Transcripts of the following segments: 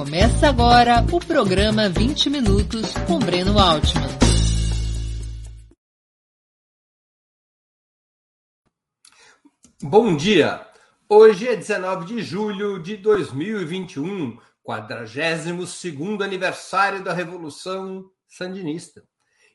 Começa agora o programa 20 Minutos com Breno Altman. Bom dia! Hoje é 19 de julho de 2021, 42 aniversário da Revolução Sandinista.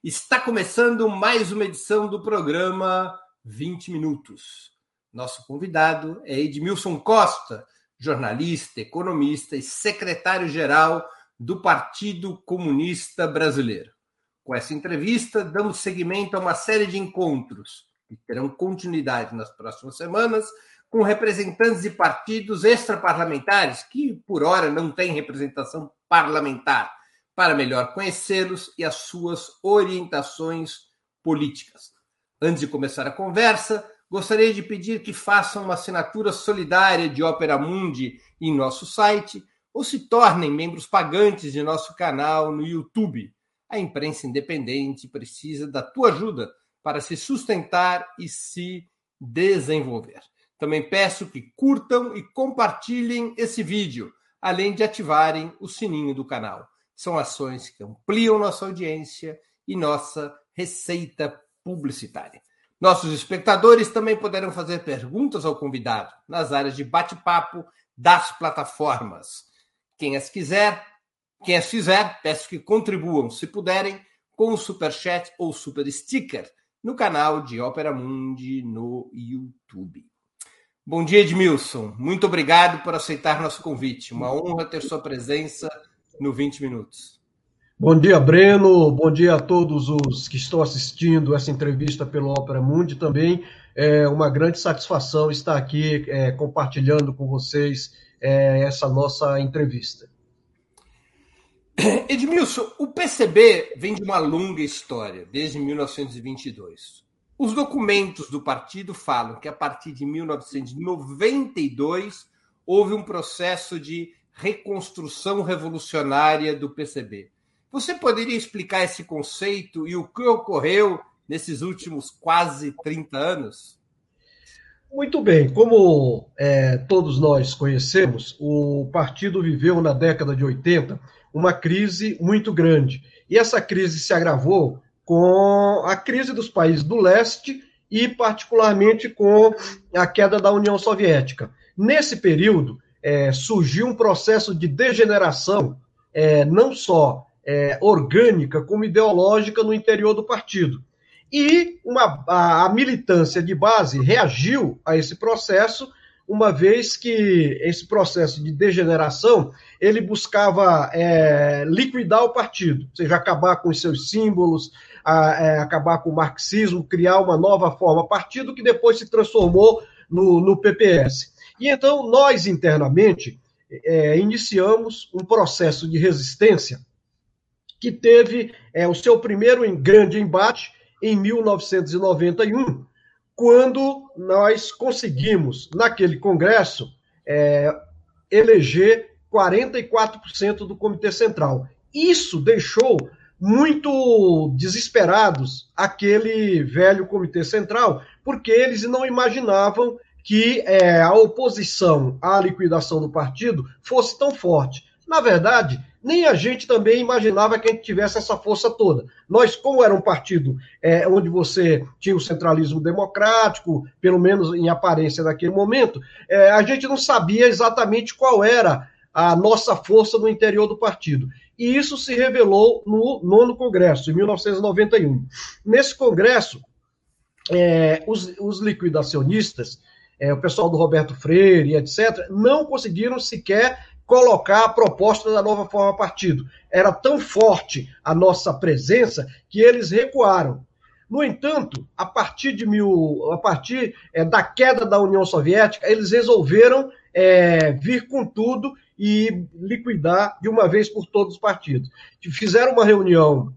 Está começando mais uma edição do programa 20 Minutos. Nosso convidado é Edmilson Costa, jornalista, economista e secretário-geral do Partido Comunista Brasileiro. Com essa entrevista, damos seguimento a uma série de encontros que terão continuidade nas próximas semanas com representantes de partidos extraparlamentares que, por hora, não têm representação parlamentar, para melhor conhecê-los e as suas orientações políticas. Antes de começar a conversa, gostaria de pedir que façam uma assinatura solidária de Opera Mundi em nosso site ou se tornem membros pagantes de nosso canal no YouTube. A imprensa independente precisa da tua ajuda para se sustentar e se desenvolver. Também peço que curtam e compartilhem esse vídeo, além de ativarem o sininho do canal. São ações que ampliam nossa audiência e nossa receita publicitária. Nossos espectadores também poderão fazer perguntas ao convidado nas áreas de bate-papo das plataformas. Quem as quiser, quem as fizer, peço que contribuam, se puderem, com o super chat ou super sticker no canal de Ópera Mundi no YouTube. Bom dia, Edmilson. Muito obrigado por aceitar nosso convite. Uma honra ter sua presença no 20 Minutos. Bom dia, Breno. Bom dia a todos os que estão assistindo essa entrevista pelo Opera Mundi também. É uma grande satisfação estar aqui é, compartilhando com vocês é, essa nossa entrevista. Edmilson, o PCB vem de uma longa história, desde 1922. Os documentos do partido falam que a partir de 1992 houve um processo de reconstrução revolucionária do PCB. Você poderia explicar esse conceito e o que ocorreu nesses últimos quase 30 anos? Muito bem, como é, todos nós conhecemos, o partido viveu na década de 80 uma crise muito grande. E essa crise se agravou com a crise dos países do leste e, particularmente, com a queda da União Soviética. Nesse período, é, surgiu um processo de degeneração, é, não só é, orgânica como ideológica no interior do partido. E uma, a, a, militância de base reagiu a esse processo, uma vez que esse processo de degeneração ele buscava é, liquidar o partido, ou seja, acabar com os seus símbolos, a, é, acabar com o marxismo, criar uma nova forma partido que depois se transformou no, no PPS. E então nós internamente é, iniciamos um processo de resistência que teve é, o seu primeiro grande embate em 1991, quando nós conseguimos, naquele Congresso, é, eleger 44% do Comitê Central. Isso deixou muito desesperados aquele velho Comitê Central, porque eles não imaginavam que é, a oposição à liquidação do partido fosse tão forte. Na verdade, nem a gente também imaginava que a gente tivesse essa força toda. Nós, como era um partido é, onde você tinha o centralismo democrático, pelo menos em aparência naquele momento, é, a gente não sabia exatamente qual era a nossa força no interior do partido. E isso se revelou no nono Congresso, em 1991. Nesse Congresso, é, os, os, liquidacionistas, é, o pessoal do Roberto Freire, etc., não conseguiram sequer colocar a proposta da nova forma partido. Era tão forte a nossa presença que eles recuaram. No entanto, a partir de mil, a partir é, da queda da União Soviética, eles resolveram é, vir com tudo e liquidar de uma vez por todos os partidos. Fizeram uma reunião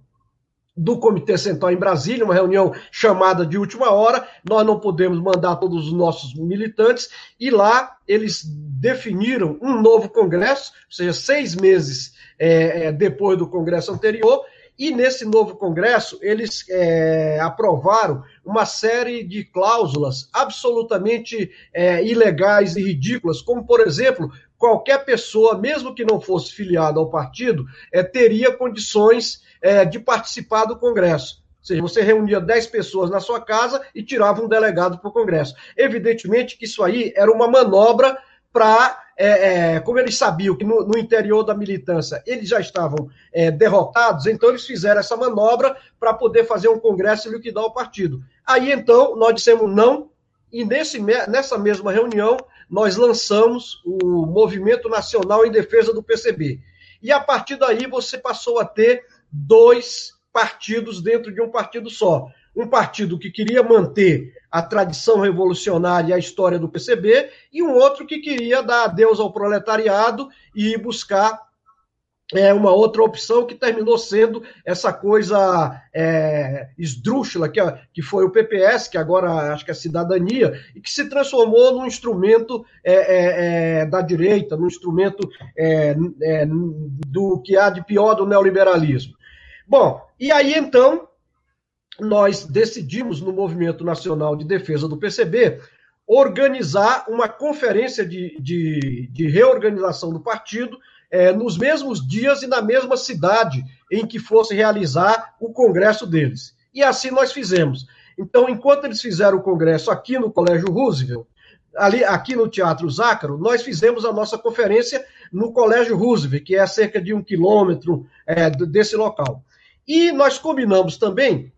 do Comitê Central em Brasília, uma reunião chamada de última hora. Nós não podemos mandar todos os nossos militantes, e lá eles definiram um novo Congresso, ou seja, seis meses é, é, depois do Congresso anterior, E nesse novo Congresso, eles é, aprovaram uma série de cláusulas absolutamente é, ilegais e ridículas, como, por exemplo, qualquer pessoa, mesmo que não fosse filiada ao partido, é, teria condições é, de participar do Congresso. Ou seja, você reunia 10 pessoas na sua casa e tirava um delegado para o Congresso. Evidentemente que isso aí era uma manobra para, é, é, como eles sabiam que no, no, interior da militância eles já estavam é, derrotados, então eles fizeram essa manobra para poder fazer um congresso e liquidar o partido. Aí então nós dissemos não, e nesse, nessa mesma reunião nós lançamos o Movimento Nacional em Defesa do PCB. E a partir daí você passou a ter dois partidos dentro de um partido só um partido que queria manter a tradição revolucionária e a história do PCB, e um outro que queria dar adeus ao proletariado e buscar é, uma outra opção que terminou sendo essa coisa é, esdrúxula, que, que foi o PPS, que agora acho que é cidadania, e que se transformou num instrumento é, é, é da direita, num instrumento é, do que há de pior do neoliberalismo. Bom, e aí então nós decidimos no Movimento Nacional de Defesa do PCB organizar uma conferência de, de, de reorganização do partido é, nos mesmos dias e na mesma cidade em que fosse realizar o congresso deles. E assim nós fizemos. Então, enquanto eles fizeram o congresso aqui no Colégio Roosevelt, ali, aqui no Teatro Zácaro, nós fizemos a nossa conferência no Colégio Roosevelt, que é a cerca de um quilômetro é, desse local. E nós combinamos também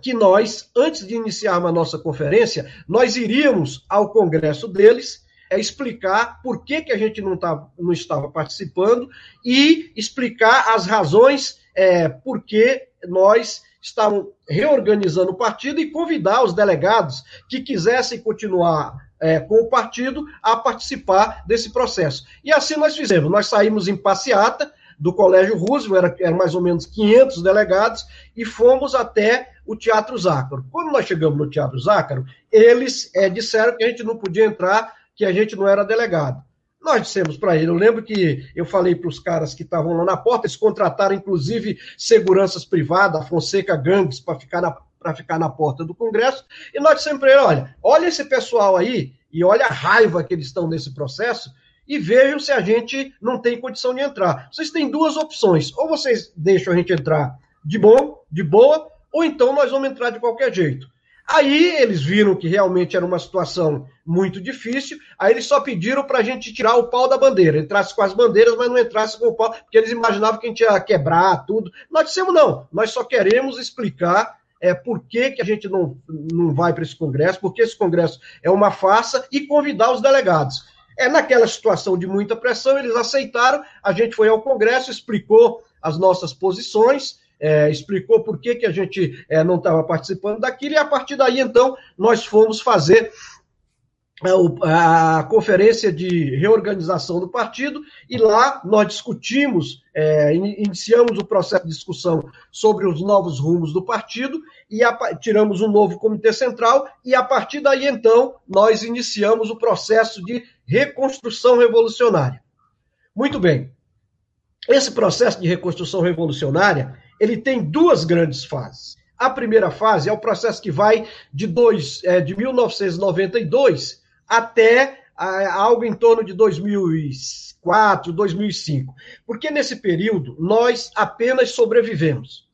que nós, antes de iniciarmos a nossa conferência, nós iríamos ao congresso deles é, explicar por que, que a gente não, tá, não estava participando e explicar as razões é, por que nós estávamos reorganizando o partido e convidar os delegados que quisessem continuar é, com o partido a participar desse processo. E assim nós fizemos. Nós saímos em passeata do Colégio Roosevelt, era, era mais ou menos 500 delegados, e fomos até o Teatro Zácaro. Quando nós chegamos no Teatro Zácaro, eles é, disseram que a gente não podia entrar, que a gente não era delegado. Nós dissemos para ele, eu lembro que eu falei para os caras que estavam lá na porta, eles contrataram inclusive seguranças privadas, a Fonseca Gangues, para ficar, na, ficar na porta do Congresso, e nós dissemos para ele, olha, olha esse pessoal aí, e olha a raiva que eles estão nesse processo, e vejam se a gente não tem condição de entrar. Vocês têm duas opções, ou vocês deixam a gente entrar de bom, de boa, ou então nós vamos entrar de qualquer jeito. Aí eles viram que realmente era uma situação muito difícil, aí eles só pediram para a gente tirar o pau da bandeira, entrasse com as bandeiras, mas não entrasse com o pau, porque eles imaginavam que a gente ia quebrar tudo. Nós dissemos não, nós só queremos explicar é, por que, que a gente não, não vai para esse congresso, porque esse congresso é uma farsa, e convidar os delegados. É naquela situação de muita pressão, eles aceitaram, a gente foi ao congresso, explicou as nossas posições, é, explicou por que, que a gente é, não estava participando daquilo, e a partir daí, então, nós fomos fazer é, a conferência de reorganização do partido, e lá nós discutimos, é, iniciamos o processo de discussão sobre os novos rumos do partido, e a, tiramos um novo comitê central, e a partir daí, então, nós iniciamos o processo de reconstrução revolucionária. Muito bem. Esse processo de reconstrução revolucionária ele tem duas grandes fases. A primeira fase é o processo que vai de, dois, é, de 1992 até a, algo em torno de 2004, 2005. Porque nesse período nós apenas sobrevivemos.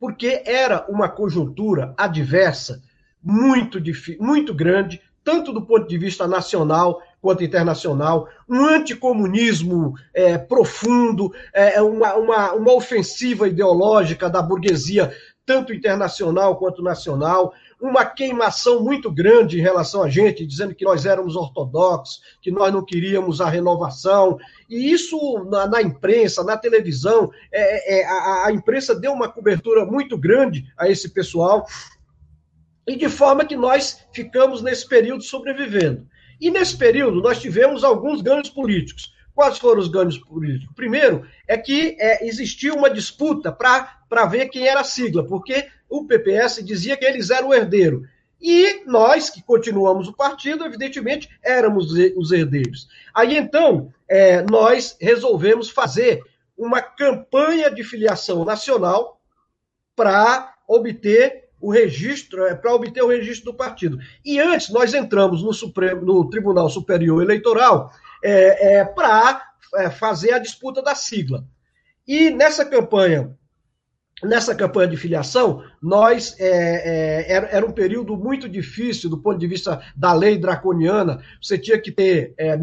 Porque era uma conjuntura adversa muito, muito grande, tanto do ponto de vista nacional quanto internacional, um anticomunismo é, profundo, é, é, uma, uma, uma ofensiva ideológica da burguesia, tanto internacional quanto nacional, uma queimação muito grande em relação a gente, dizendo que nós éramos ortodoxos, que nós não queríamos a renovação. E isso na, na imprensa, na televisão, é, é, a, a imprensa deu uma cobertura muito grande a esse pessoal, e de forma que nós ficamos nesse período sobrevivendo. E nesse período nós tivemos alguns ganhos políticos. Quais foram os ganhos políticos? Primeiro é que é, existia uma disputa para ver quem era a sigla, porque o PPS dizia que eles eram o herdeiro. E nós, que continuamos o partido, evidentemente, éramos os herdeiros. Aí então, é, nós resolvemos fazer uma campanha de filiação nacional para obter o registro, é, para obter o registro do partido. E antes nós entramos no, Supremo, no Tribunal Superior Eleitoral é, é, para é, fazer a disputa da sigla. E nessa campanha nessa campanha de filiação, nós é, é, era, era, um período muito difícil do ponto de vista da lei draconiana. Você tinha que ter é,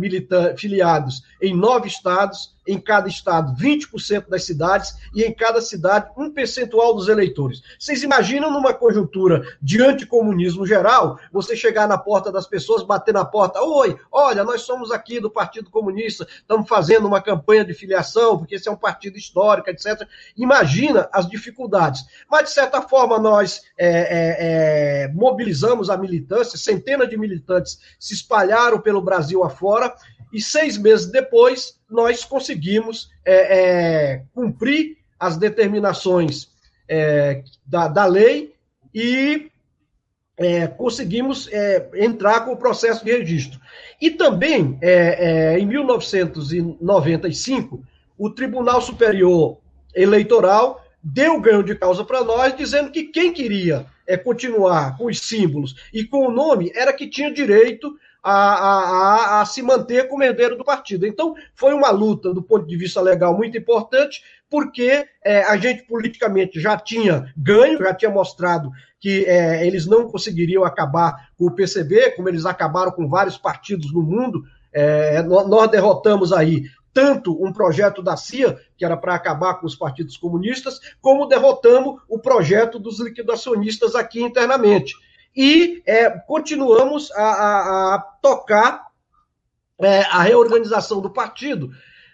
filiados em nove estados, em cada estado 20% das cidades e em cada cidade um percentual dos eleitores. Vocês imaginam numa conjuntura de anticomunismo geral, você chegar na porta das pessoas, bater na porta, oi, olha, nós somos aqui do Partido Comunista, estamos fazendo uma campanha de filiação, porque esse é um partido histórico, etc. Imagina as dificuldades. Mas, de certa forma, nós é, é, é, mobilizamos a militância, centenas de militantes se espalharam pelo Brasil afora, e seis meses depois nós conseguimos é, é, cumprir as determinações da, da lei e é, conseguimos é, entrar com o processo de registro. E também, é, em 1995, o Tribunal Superior Eleitoral deu ganho de causa para nós, dizendo que quem queria continuar com os símbolos e com o nome era que tinha direito a, a, a, se manter como herdeiro do partido. Então, foi uma luta, do ponto de vista legal, muito importante, porque é, a gente politicamente já tinha ganho, já tinha mostrado que é, eles não conseguiriam acabar com o PCB, como eles acabaram com vários partidos no mundo. É, nós derrotamos aí tanto um projeto da CIA, que era para acabar com os partidos comunistas, como derrotamos o projeto dos liquidacionistas aqui internamente e é, continuamos a, a, a tocar é, a reorganização do partido,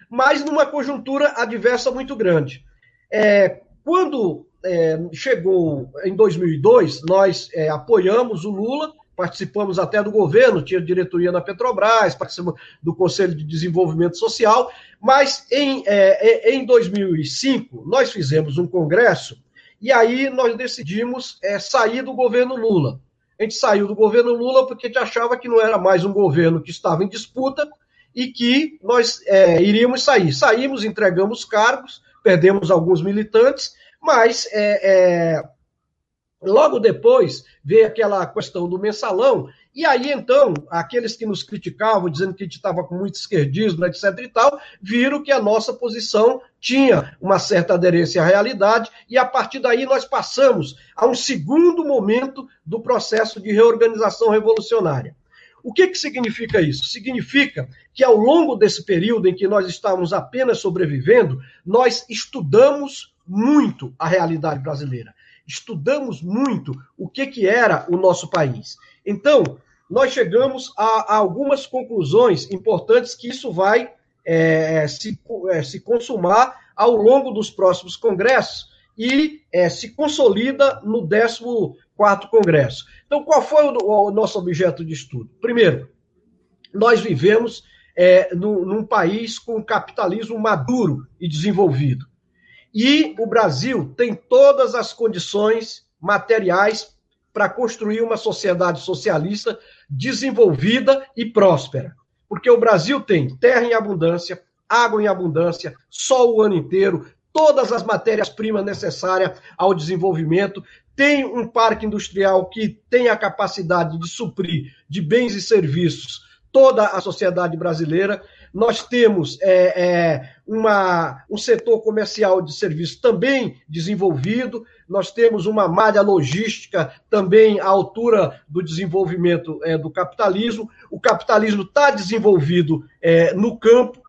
mas numa conjuntura adversa muito grande. É, quando é, chegou em 2002, nós é, apoiamos o Lula, participamos até do governo, tinha diretoria na Petrobras, participamos do Conselho de Desenvolvimento Social, mas em, é, em 2005 nós fizemos um congresso e aí nós decidimos é, sair do governo Lula. A gente saiu do governo Lula porque a gente achava que não era mais um governo que estava em disputa e que nós é, iríamos sair. Saímos, entregamos cargos, perdemos alguns militantes, mas é, é, logo depois veio aquela questão do mensalão e aí, então, aqueles que nos criticavam, dizendo que a gente estava com muito esquerdismo, etc. e tal, viram que a nossa posição tinha uma certa aderência à realidade, e a partir daí nós passamos a um segundo momento do processo de reorganização revolucionária. O que, que significa isso? Significa que ao longo desse período em que nós estávamos apenas sobrevivendo, nós estudamos muito a realidade brasileira. Estudamos muito o que, que era o nosso país. Então, nós chegamos a, a algumas conclusões importantes que isso vai é, se, é, se consumar ao longo dos próximos congressos e é, se consolida no 14 Congresso. Então, qual foi o, o, nosso objeto de estudo? Primeiro, nós vivemos é, no, num país com capitalismo maduro e desenvolvido. E o Brasil tem todas as condições materiais para construir uma sociedade socialista desenvolvida e próspera. Porque o Brasil tem terra em abundância, água em abundância, sol o ano inteiro, todas as matérias-primas necessárias ao desenvolvimento, tem um parque industrial que tem a capacidade de suprir de bens e serviços toda a sociedade brasileira nós temos é, é, uma, um setor comercial de serviços também desenvolvido, nós temos uma malha logística também à altura do desenvolvimento é, do capitalismo. O capitalismo está desenvolvido é, no campo,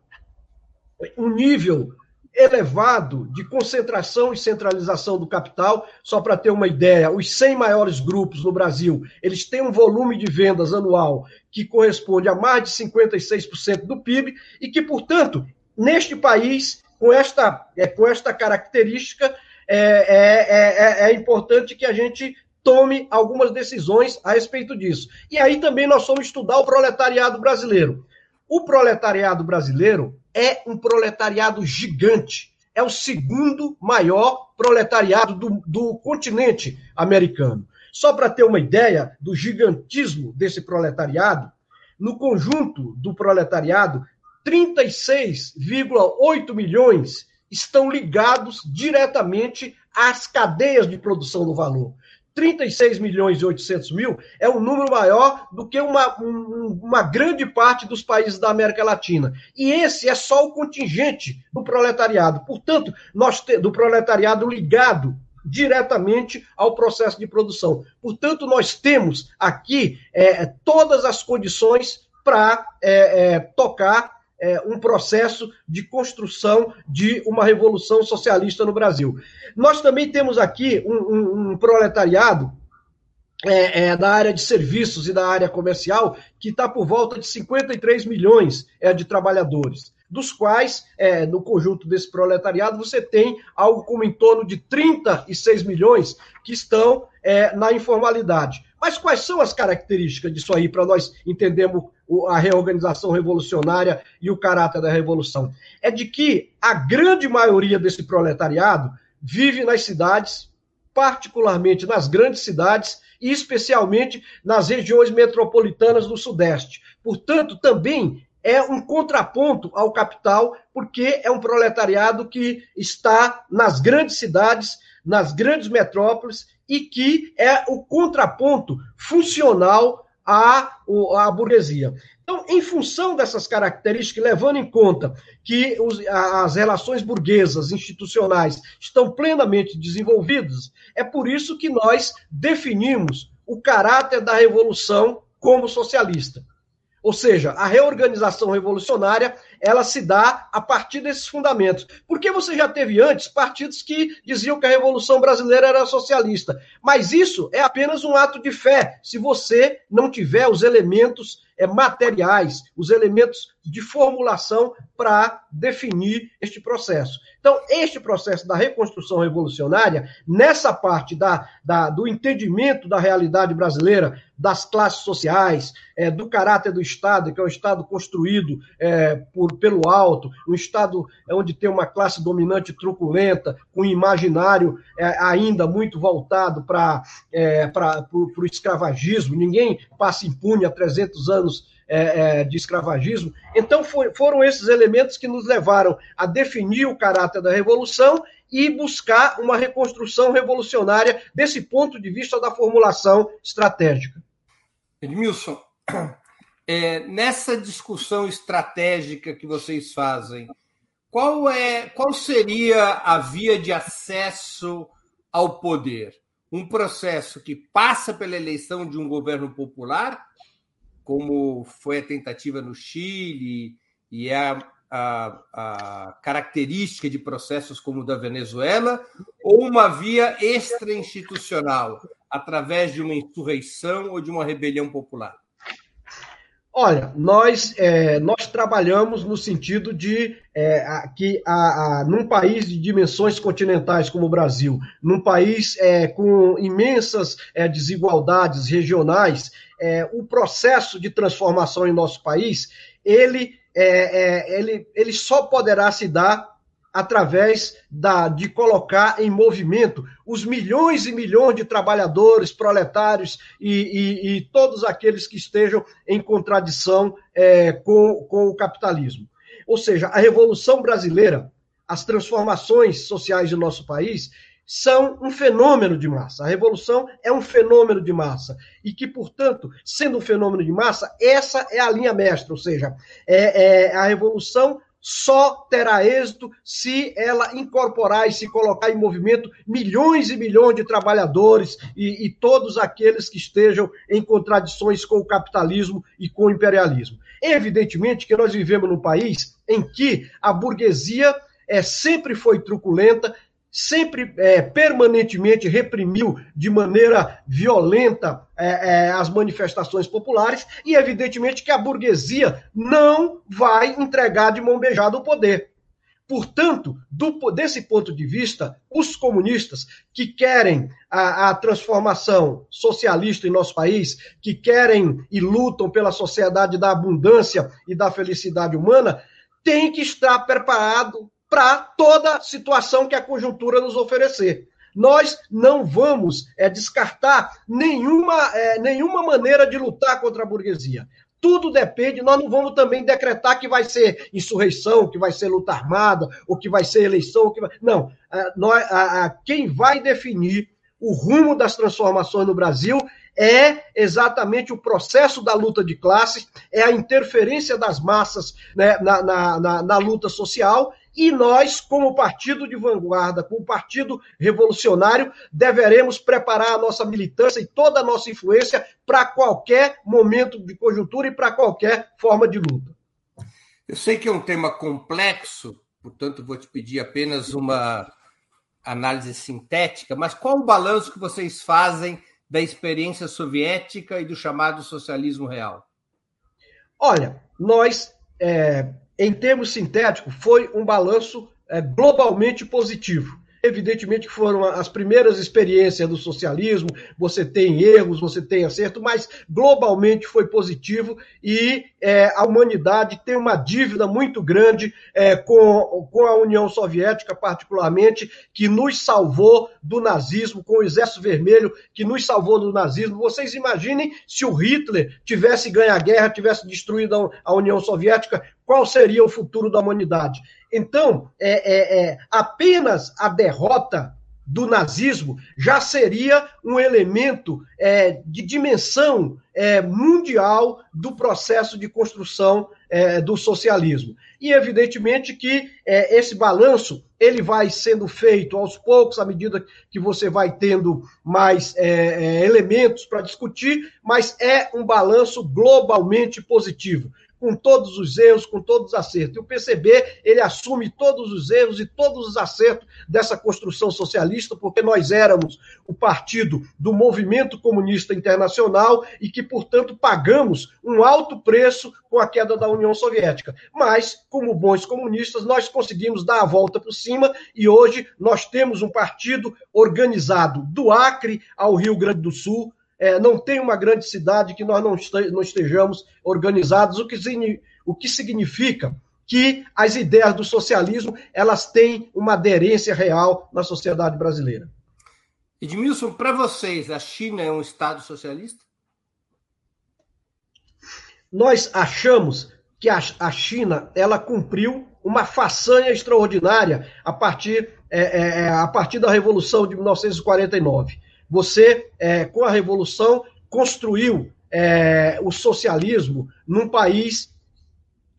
um nível elevado de concentração e centralização do capital. Só para ter uma ideia, os 100 maiores grupos no Brasil, eles têm um volume de vendas anual que corresponde a mais de 56% do PIB e que, portanto, neste país, com esta, é, com esta característica, é, é, é, é importante que a gente tome algumas decisões a respeito disso. E aí também nós fomos estudar o proletariado brasileiro. O proletariado brasileiro é um proletariado gigante. É o segundo maior proletariado do, do continente americano. Só para ter uma ideia do gigantismo desse proletariado, no conjunto do proletariado, 36,8 milhões estão ligados diretamente às cadeias de produção do valor. 36 milhões e 800 mil é um número maior do que uma, um, uma grande parte dos países da América Latina. E esse é só o contingente do proletariado. Portanto, nós te, do proletariado ligado diretamente ao processo de produção. Portanto, nós temos aqui é, todas as condições para é, é, tocar é, um processo de construção de uma revolução socialista no Brasil. Nós também temos aqui um, um, um proletariado é, é, da área de serviços e da área comercial que está por volta de 53 milhões é, de trabalhadores, dos quais, é, no conjunto desse proletariado, você tem algo como em torno de 36 milhões que estão é, na informalidade. Mas quais são as características disso aí para nós entendermos a reorganização revolucionária e o caráter da revolução? É de que a grande maioria desse proletariado vive nas cidades, particularmente nas grandes cidades e especialmente nas regiões metropolitanas do Sudeste. Portanto, também é um contraponto ao capital, porque é um proletariado que está nas grandes cidades, nas grandes metrópoles e que é o contraponto funcional à, à burguesia. Então, em função dessas características, levando em conta que os, as relações burguesas institucionais estão plenamente desenvolvidas, é por isso que nós definimos o caráter da revolução como socialista. Ou seja, a reorganização revolucionária ela se dá a partir desses fundamentos. Porque você já teve antes partidos que diziam que a Revolução Brasileira era socialista. Mas isso é apenas um ato de fé, se você não tiver os elementos é, materiais, os elementos de formulação para definir este processo. Então, este processo da reconstrução revolucionária, nessa parte da, da do entendimento da realidade brasileira, das classes sociais, é, do caráter do Estado, que é um Estado construído é, por, pelo alto, um Estado onde tem uma classe dominante truculenta, com imaginário é, ainda muito voltado para é, o escravagismo, ninguém passa impune há 300 anos é, é, de escravagismo. Então, foi, foram esses elementos que nos levaram a definir o caráter da revolução e buscar uma reconstrução revolucionária desse ponto de vista da formulação estratégica. Edmilson, é, nessa discussão estratégica que vocês fazem, qual, é, qual seria a via de acesso ao poder? Um processo que passa pela eleição de um governo popular como foi a tentativa no Chile e é a, a, a, característica de processos como o da Venezuela, ou uma via extra-institucional, através de uma insurreição ou de uma rebelião popular? Olha, nós, é, nós trabalhamos no sentido de é, que a, a, num país de dimensões continentais como o Brasil, num país é, com imensas é, desigualdades regionais, é, o processo de transformação em nosso país, ele, é, é, ele, ele só poderá se dar através da, de colocar em movimento os milhões e milhões de trabalhadores, proletários e, e, e todos aqueles que estejam em contradição é, com, com o capitalismo. Ou seja, a Revolução Brasileira, as transformações sociais do nosso país, são um fenômeno de massa. A revolução é um fenômeno de massa. E que, portanto, sendo um fenômeno de massa, essa é a linha mestra, ou seja, é, é, a revolução só terá êxito se ela incorporar e se colocar em movimento milhões e milhões de trabalhadores e, e todos aqueles que estejam em contradições com o capitalismo e com o imperialismo. Evidentemente que nós vivemos num país em que a burguesia é, sempre foi truculenta, sempre é, permanentemente reprimiu de maneira violenta é, é, as manifestações populares e, evidentemente, que a burguesia não vai entregar de mão beijada o poder. Portanto, do, desse ponto de vista, os comunistas que querem a, a, transformação socialista em nosso país, que querem e lutam pela sociedade da abundância e da felicidade humana, têm que estar preparado para toda situação que a conjuntura nos oferecer. Nós não vamos é, descartar nenhuma, é, nenhuma maneira de lutar contra a burguesia. tudo depende, nós não vamos também decretar que vai ser insurreição, que vai ser luta armada, ou que vai ser eleição, vai... não. Nós, a, a, quem vai definir o rumo das transformações no Brasil é exatamente o processo da luta de classes, é a interferência das massas né, na, na, na, na luta social e nós, como partido de vanguarda, como partido revolucionário, deveremos preparar a nossa militância e toda a nossa influência para qualquer momento de conjuntura e para qualquer forma de luta. Eu sei que é um tema complexo, portanto, vou te pedir apenas uma análise sintética, mas qual o balanço que vocês fazem da experiência soviética e do chamado socialismo real? Olha, nós é, em termos sintéticos, foi um balanço é, globalmente positivo. Evidentemente que foram as primeiras experiências do socialismo, você tem erros, você tem acerto, mas globalmente foi positivo e é, a humanidade tem uma dívida muito grande é, com, com a União Soviética, particularmente, que nos salvou do nazismo, com o Exército Vermelho, que nos salvou do nazismo. Vocês imaginem se o Hitler tivesse ganho a guerra, tivesse destruído a União Soviética, qual seria o futuro da humanidade? Então, é, é, é, apenas a derrota do nazismo já seria um elemento é, de dimensão é, mundial do processo de construção é, do socialismo. E evidentemente que é, esse balanço ele vai sendo feito aos poucos à medida que você vai tendo mais é, elementos para discutir, mas é um balanço globalmente positivo com todos os erros, com todos os acertos. E o PCB, ele assume todos os erros e todos os acertos dessa construção socialista, porque nós éramos o partido do movimento comunista internacional e que, portanto, pagamos um alto preço com a queda da União Soviética. Mas, como bons comunistas, nós conseguimos dar a volta por cima e hoje nós temos um partido organizado do Acre ao Rio Grande do Sul, é, não tem uma grande cidade que nós não, não estejamos organizados, o que, o que significa que as ideias do socialismo elas têm uma aderência real na sociedade brasileira. Edmilson, para vocês, a China é um Estado socialista? Nós achamos que a, a China ela cumpriu uma façanha extraordinária a partir, é, é, é a partir da Revolução de 1949. Você, é, com a Revolução, construiu é, o socialismo num país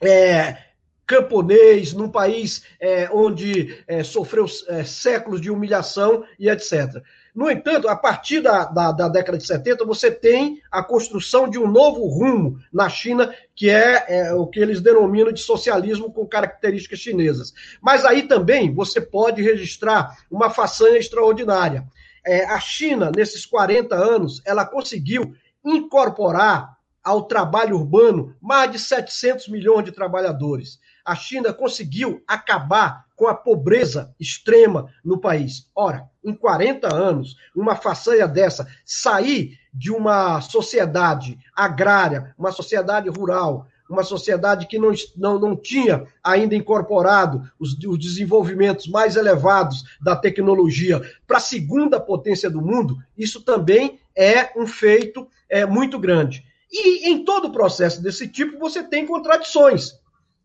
é, camponês, num país é, onde é, sofreu é, séculos de humilhação e etc. No entanto, a partir da, da, da, década de 70, você tem a construção de um novo rumo na China, que é, é, o que eles denominam de socialismo com características chinesas. Mas aí também você pode registrar uma façanha extraordinária é, a China, nesses 40 anos, ela conseguiu incorporar ao trabalho urbano mais de 700 milhões de trabalhadores. A China conseguiu acabar com a pobreza extrema no país. Ora, em 40 anos, uma façanha dessa, sair de uma sociedade agrária, uma sociedade rural, uma sociedade que não, não, não tinha ainda incorporado os, os desenvolvimentos mais elevados da tecnologia para a segunda potência do mundo, isso também é um feito é, muito grande. E em todo processo desse tipo, você tem contradições.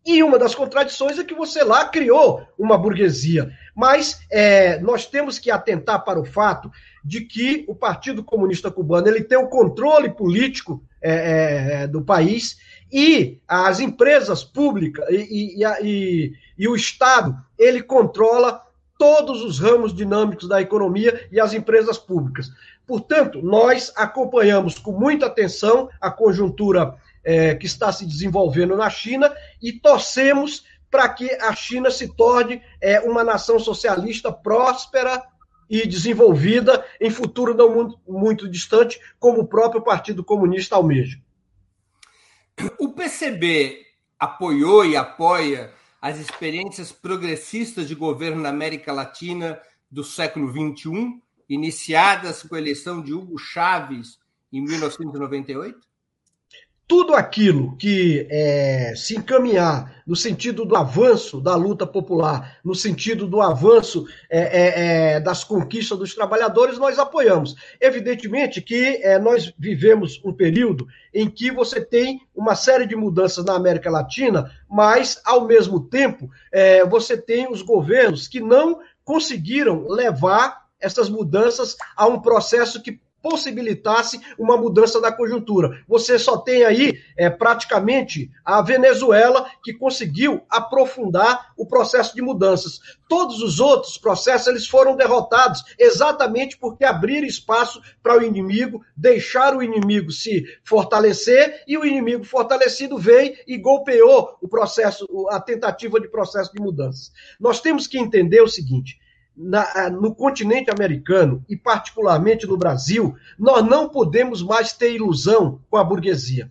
E uma das contradições é que você lá criou uma burguesia. Mas é, nós temos que atentar para o fato de que o Partido Comunista Cubano ele tem o controle político é, é, do país e as empresas públicas e, e, e, e, o Estado, ele controla todos os ramos dinâmicos da economia e as empresas públicas. Portanto, nós acompanhamos com muita atenção a conjuntura é, que está se desenvolvendo na China e torcemos para que a China se torne é, uma nação socialista próspera e desenvolvida em futuro não muito, muito distante, como o próprio Partido Comunista almeja. O PCB apoiou e apoia as experiências progressistas de governo na América Latina do século XXI, iniciadas com a eleição de Hugo Chávez em 1998? Tudo aquilo que é, se encaminhar no sentido do avanço da luta popular, no sentido do avanço é, é, é das conquistas dos trabalhadores, nós apoiamos. Evidentemente que é, nós vivemos um período em que você tem uma série de mudanças na América Latina, mas, ao mesmo tempo, é, você tem os governos que não conseguiram levar essas mudanças a um processo que possibilitasse uma mudança da conjuntura. Você só tem aí é, praticamente a Venezuela que conseguiu aprofundar o processo de mudanças. Todos os outros processos eles foram derrotados exatamente porque abriram espaço para o inimigo, deixar o inimigo se fortalecer e o inimigo fortalecido veio e golpeou o processo, a tentativa de processo de mudanças. Nós temos que entender o seguinte: na, no continente americano e particularmente no Brasil, nós não podemos mais ter ilusão com a burguesia.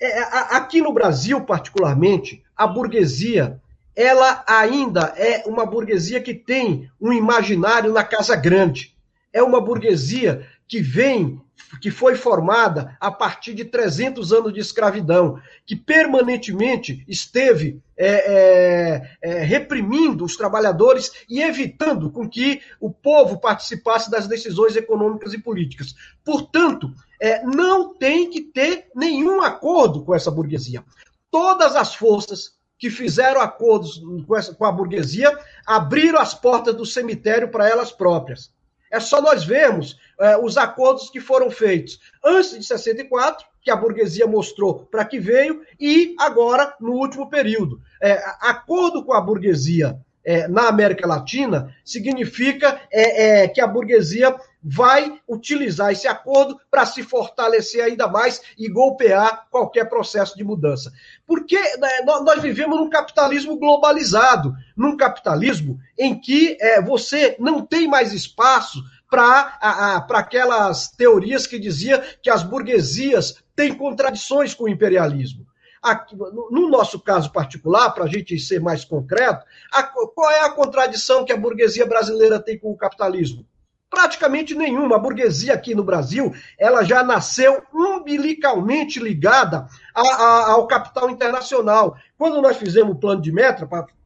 É, a, aqui no Brasil, particularmente, a burguesia, ela ainda é uma burguesia que tem um imaginário na casa grande. É uma burguesia que vem que foi formada a partir de 300 anos de escravidão, que permanentemente esteve é, é, é, reprimindo os trabalhadores e evitando com que o povo participasse das decisões econômicas e políticas. Portanto, é, não tem que ter nenhum acordo com essa burguesia. Todas as forças que fizeram acordos com, essa, com a burguesia abriram as portas do cemitério para elas próprias. É só nós vermos é, os acordos que foram feitos antes de 64, que a burguesia mostrou para que veio, e agora no último período. É, acordo com a burguesia é, na América Latina significa é, é, que a burguesia vai utilizar esse acordo para se fortalecer ainda mais e golpear qualquer processo de mudança. Porque né, nós vivemos num capitalismo globalizado, num capitalismo em que é, você não tem mais espaço para aquelas teorias que dizia que as burguesias têm contradições com o imperialismo. Aqui, no nosso caso particular, para a gente ser mais concreto, a, qual é a contradição que a burguesia brasileira tem com o capitalismo? Praticamente nenhuma. A burguesia aqui no Brasil, ela já nasceu umbilicalmente ligada a, a, ao capital internacional. Quando nós fizemos o plano de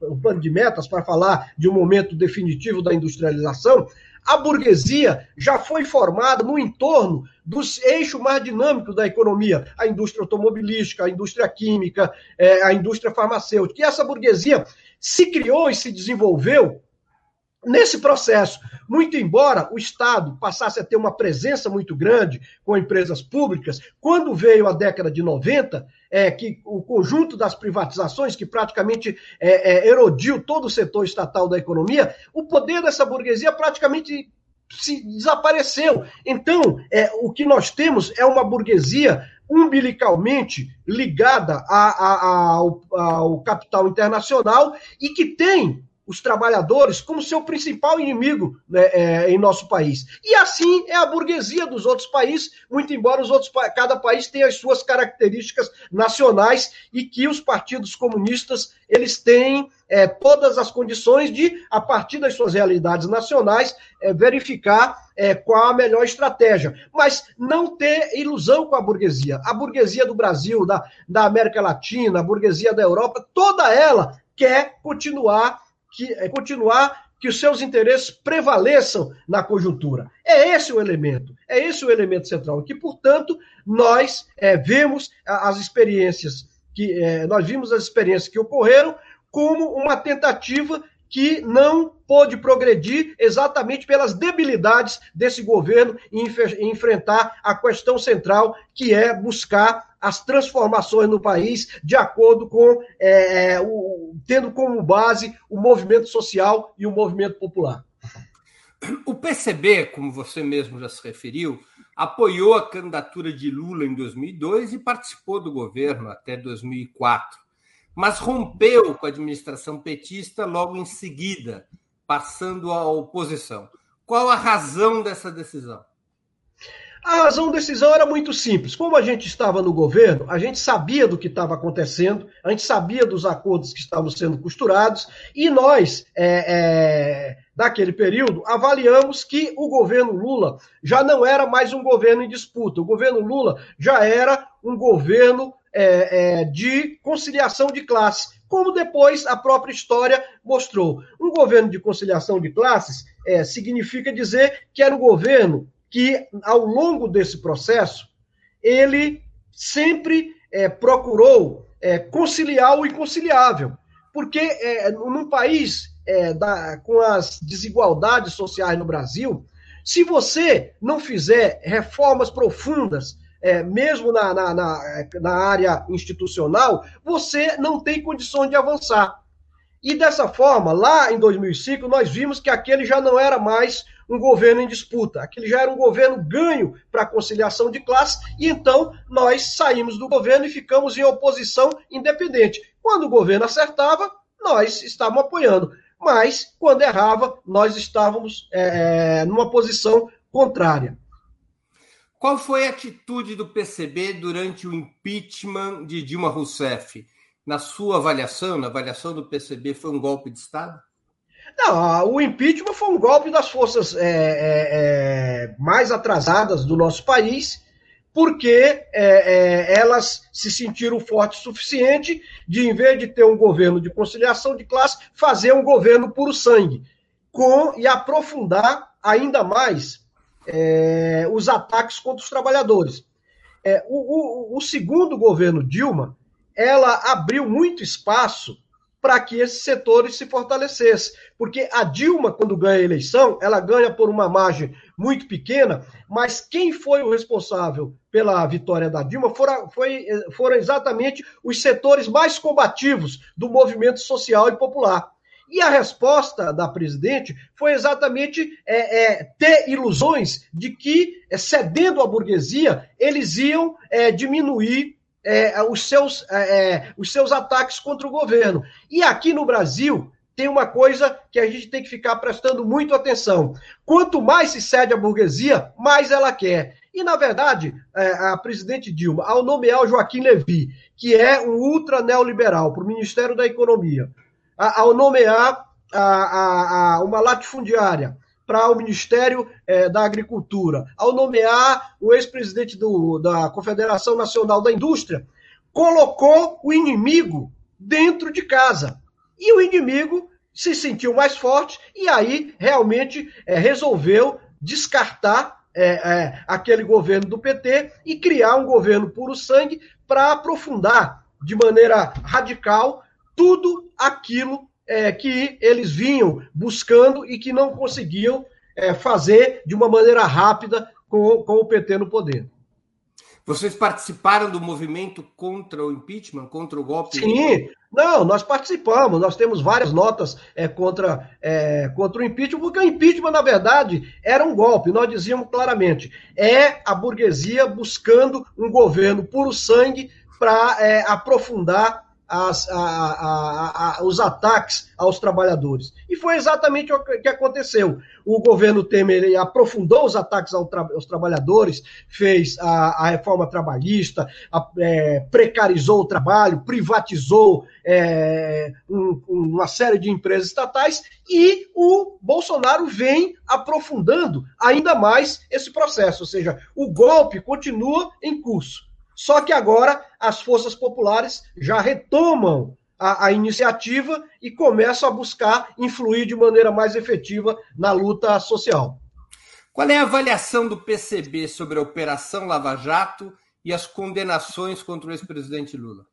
o plano de metas para falar de um momento definitivo da industrialização, a burguesia já foi formada no entorno dos eixos mais dinâmicos da economia, a indústria automobilística, a indústria química, é, a indústria farmacêutica. E essa burguesia se criou e se desenvolveu nesse processo. Muito embora o Estado passasse a ter uma presença muito grande com empresas públicas, quando veio a década de 90, é, que o conjunto das privatizações, que praticamente é, é, erodiu todo o setor estatal da economia, o poder dessa burguesia praticamente se desapareceu. Então, é, o que nós temos é uma burguesia umbilicalmente ligada a, a, a, ao, ao capital internacional e que tem os trabalhadores como seu principal inimigo né, é, em nosso país. E assim é a burguesia dos outros países, muito embora os outros cada país tenha as suas características nacionais e que os partidos comunistas eles têm é, todas as condições de, a partir das suas realidades nacionais, é, verificar é, qual a melhor estratégia. Mas não ter ilusão com a burguesia. A burguesia do Brasil, da, da América Latina, a burguesia da Europa, toda ela quer continuar que é continuar que os seus interesses prevaleçam na conjuntura. É esse o elemento, é esse o elemento central, que, portanto, nós é, vemos as experiências que é, nós vimos as experiências que ocorreram como uma tentativa que não pôde progredir exatamente pelas debilidades desse governo em, em enfrentar a questão central, que é buscar as transformações no país de acordo com é, é o, tendo como base o movimento social e o movimento popular. O PCB, como você mesmo já se referiu, apoiou a candidatura de Lula em 2002 e participou do governo até 2004, mas rompeu com a administração petista logo em seguida, passando à oposição. Qual a razão dessa decisão? A razão decisão era muito simples. Como a gente estava no governo, a gente sabia do que estava acontecendo, a gente sabia dos acordos que estavam sendo costurados, e nós, é, é, daquele período, avaliamos que o governo Lula já não era mais um governo em disputa. O governo Lula já era um governo é, é de conciliação de classe, como depois a própria história mostrou. Um governo de conciliação de classes é, significa dizer que era um governo que, ao longo desse processo, ele sempre é, procurou é, conciliar o inconciliável. Porque é, num país da, com as desigualdades sociais no Brasil, se você não fizer reformas profundas, é, mesmo na, na, na, na área institucional, você não tem condições de avançar. E dessa forma, lá em 2005, nós vimos que aquele já não era mais um governo em disputa, aquele já era um governo ganho para a conciliação de classe, e então nós saímos do governo e ficamos em oposição independente. Quando o governo acertava, nós estávamos apoiando, mas quando errava, nós estávamos é, é numa posição contrária. Qual foi a atitude do PCB durante o impeachment de Dilma Rousseff? na sua avaliação, na avaliação do PCB, foi um golpe de Estado? Não, o impeachment foi um golpe das forças é, é, é mais atrasadas do nosso país, porque é, é, elas se sentiram fortes o suficiente de, em vez de ter um governo de conciliação de classe, fazer um governo puro sangue, com e aprofundar ainda mais é, os ataques contra os trabalhadores. O, o, o segundo governo Dilma ela abriu muito espaço para que esses setores se fortalecessem. Porque a Dilma, quando ganha a eleição, ela ganha por uma margem muito pequena, mas quem foi o responsável pela vitória da Dilma foram, foi, foram exatamente os setores mais combativos do movimento social e popular. E a resposta da presidente foi exatamente é, é, ter ilusões de que, é, cedendo à burguesia, eles iam é, diminuir é, os, seus, é, os seus ataques contra o governo. E aqui no Brasil tem uma coisa que a gente tem que ficar prestando muito atenção. Quanto mais se cede à burguesia, mais ela quer. E, na verdade, a presidente Dilma, ao nomear o Joaquim Levy, que é um ultra neoliberal para o Ministério da Economia, ao nomear a, a, a uma latifundiária para o Ministério é, da Agricultura, ao nomear o ex-presidente da Confederação Nacional da Indústria, colocou o inimigo dentro de casa. E o inimigo se sentiu mais forte e aí realmente é, resolveu descartar é, é, aquele governo do PT e criar um governo puro sangue para aprofundar de maneira radical tudo aquilo é, que eles vinham buscando e que não conseguiam é, fazer de uma maneira rápida com, com o PT no poder. Vocês participaram do movimento contra o impeachment, contra o golpe? Sim, não, nós participamos, nós temos várias notas é, contra, é, contra o impeachment, porque o impeachment, na verdade, era um golpe, nós dizíamos claramente, é a burguesia buscando um governo puro sangue para é, aprofundar as, a, a, os ataques aos trabalhadores. E foi exatamente o que aconteceu. O governo Temer aprofundou os ataques ao tra aos trabalhadores, fez a, reforma trabalhista, é, precarizou o trabalho, privatizou é, um, uma série de empresas estatais e o Bolsonaro vem aprofundando ainda mais esse processo. Ou seja, o golpe continua em curso. Só que agora as forças populares já retomam a, a, iniciativa e começam a buscar influir de maneira mais efetiva na luta social. Qual é a avaliação do PCB sobre a Operação Lava Jato e as condenações contra o ex-presidente Lula?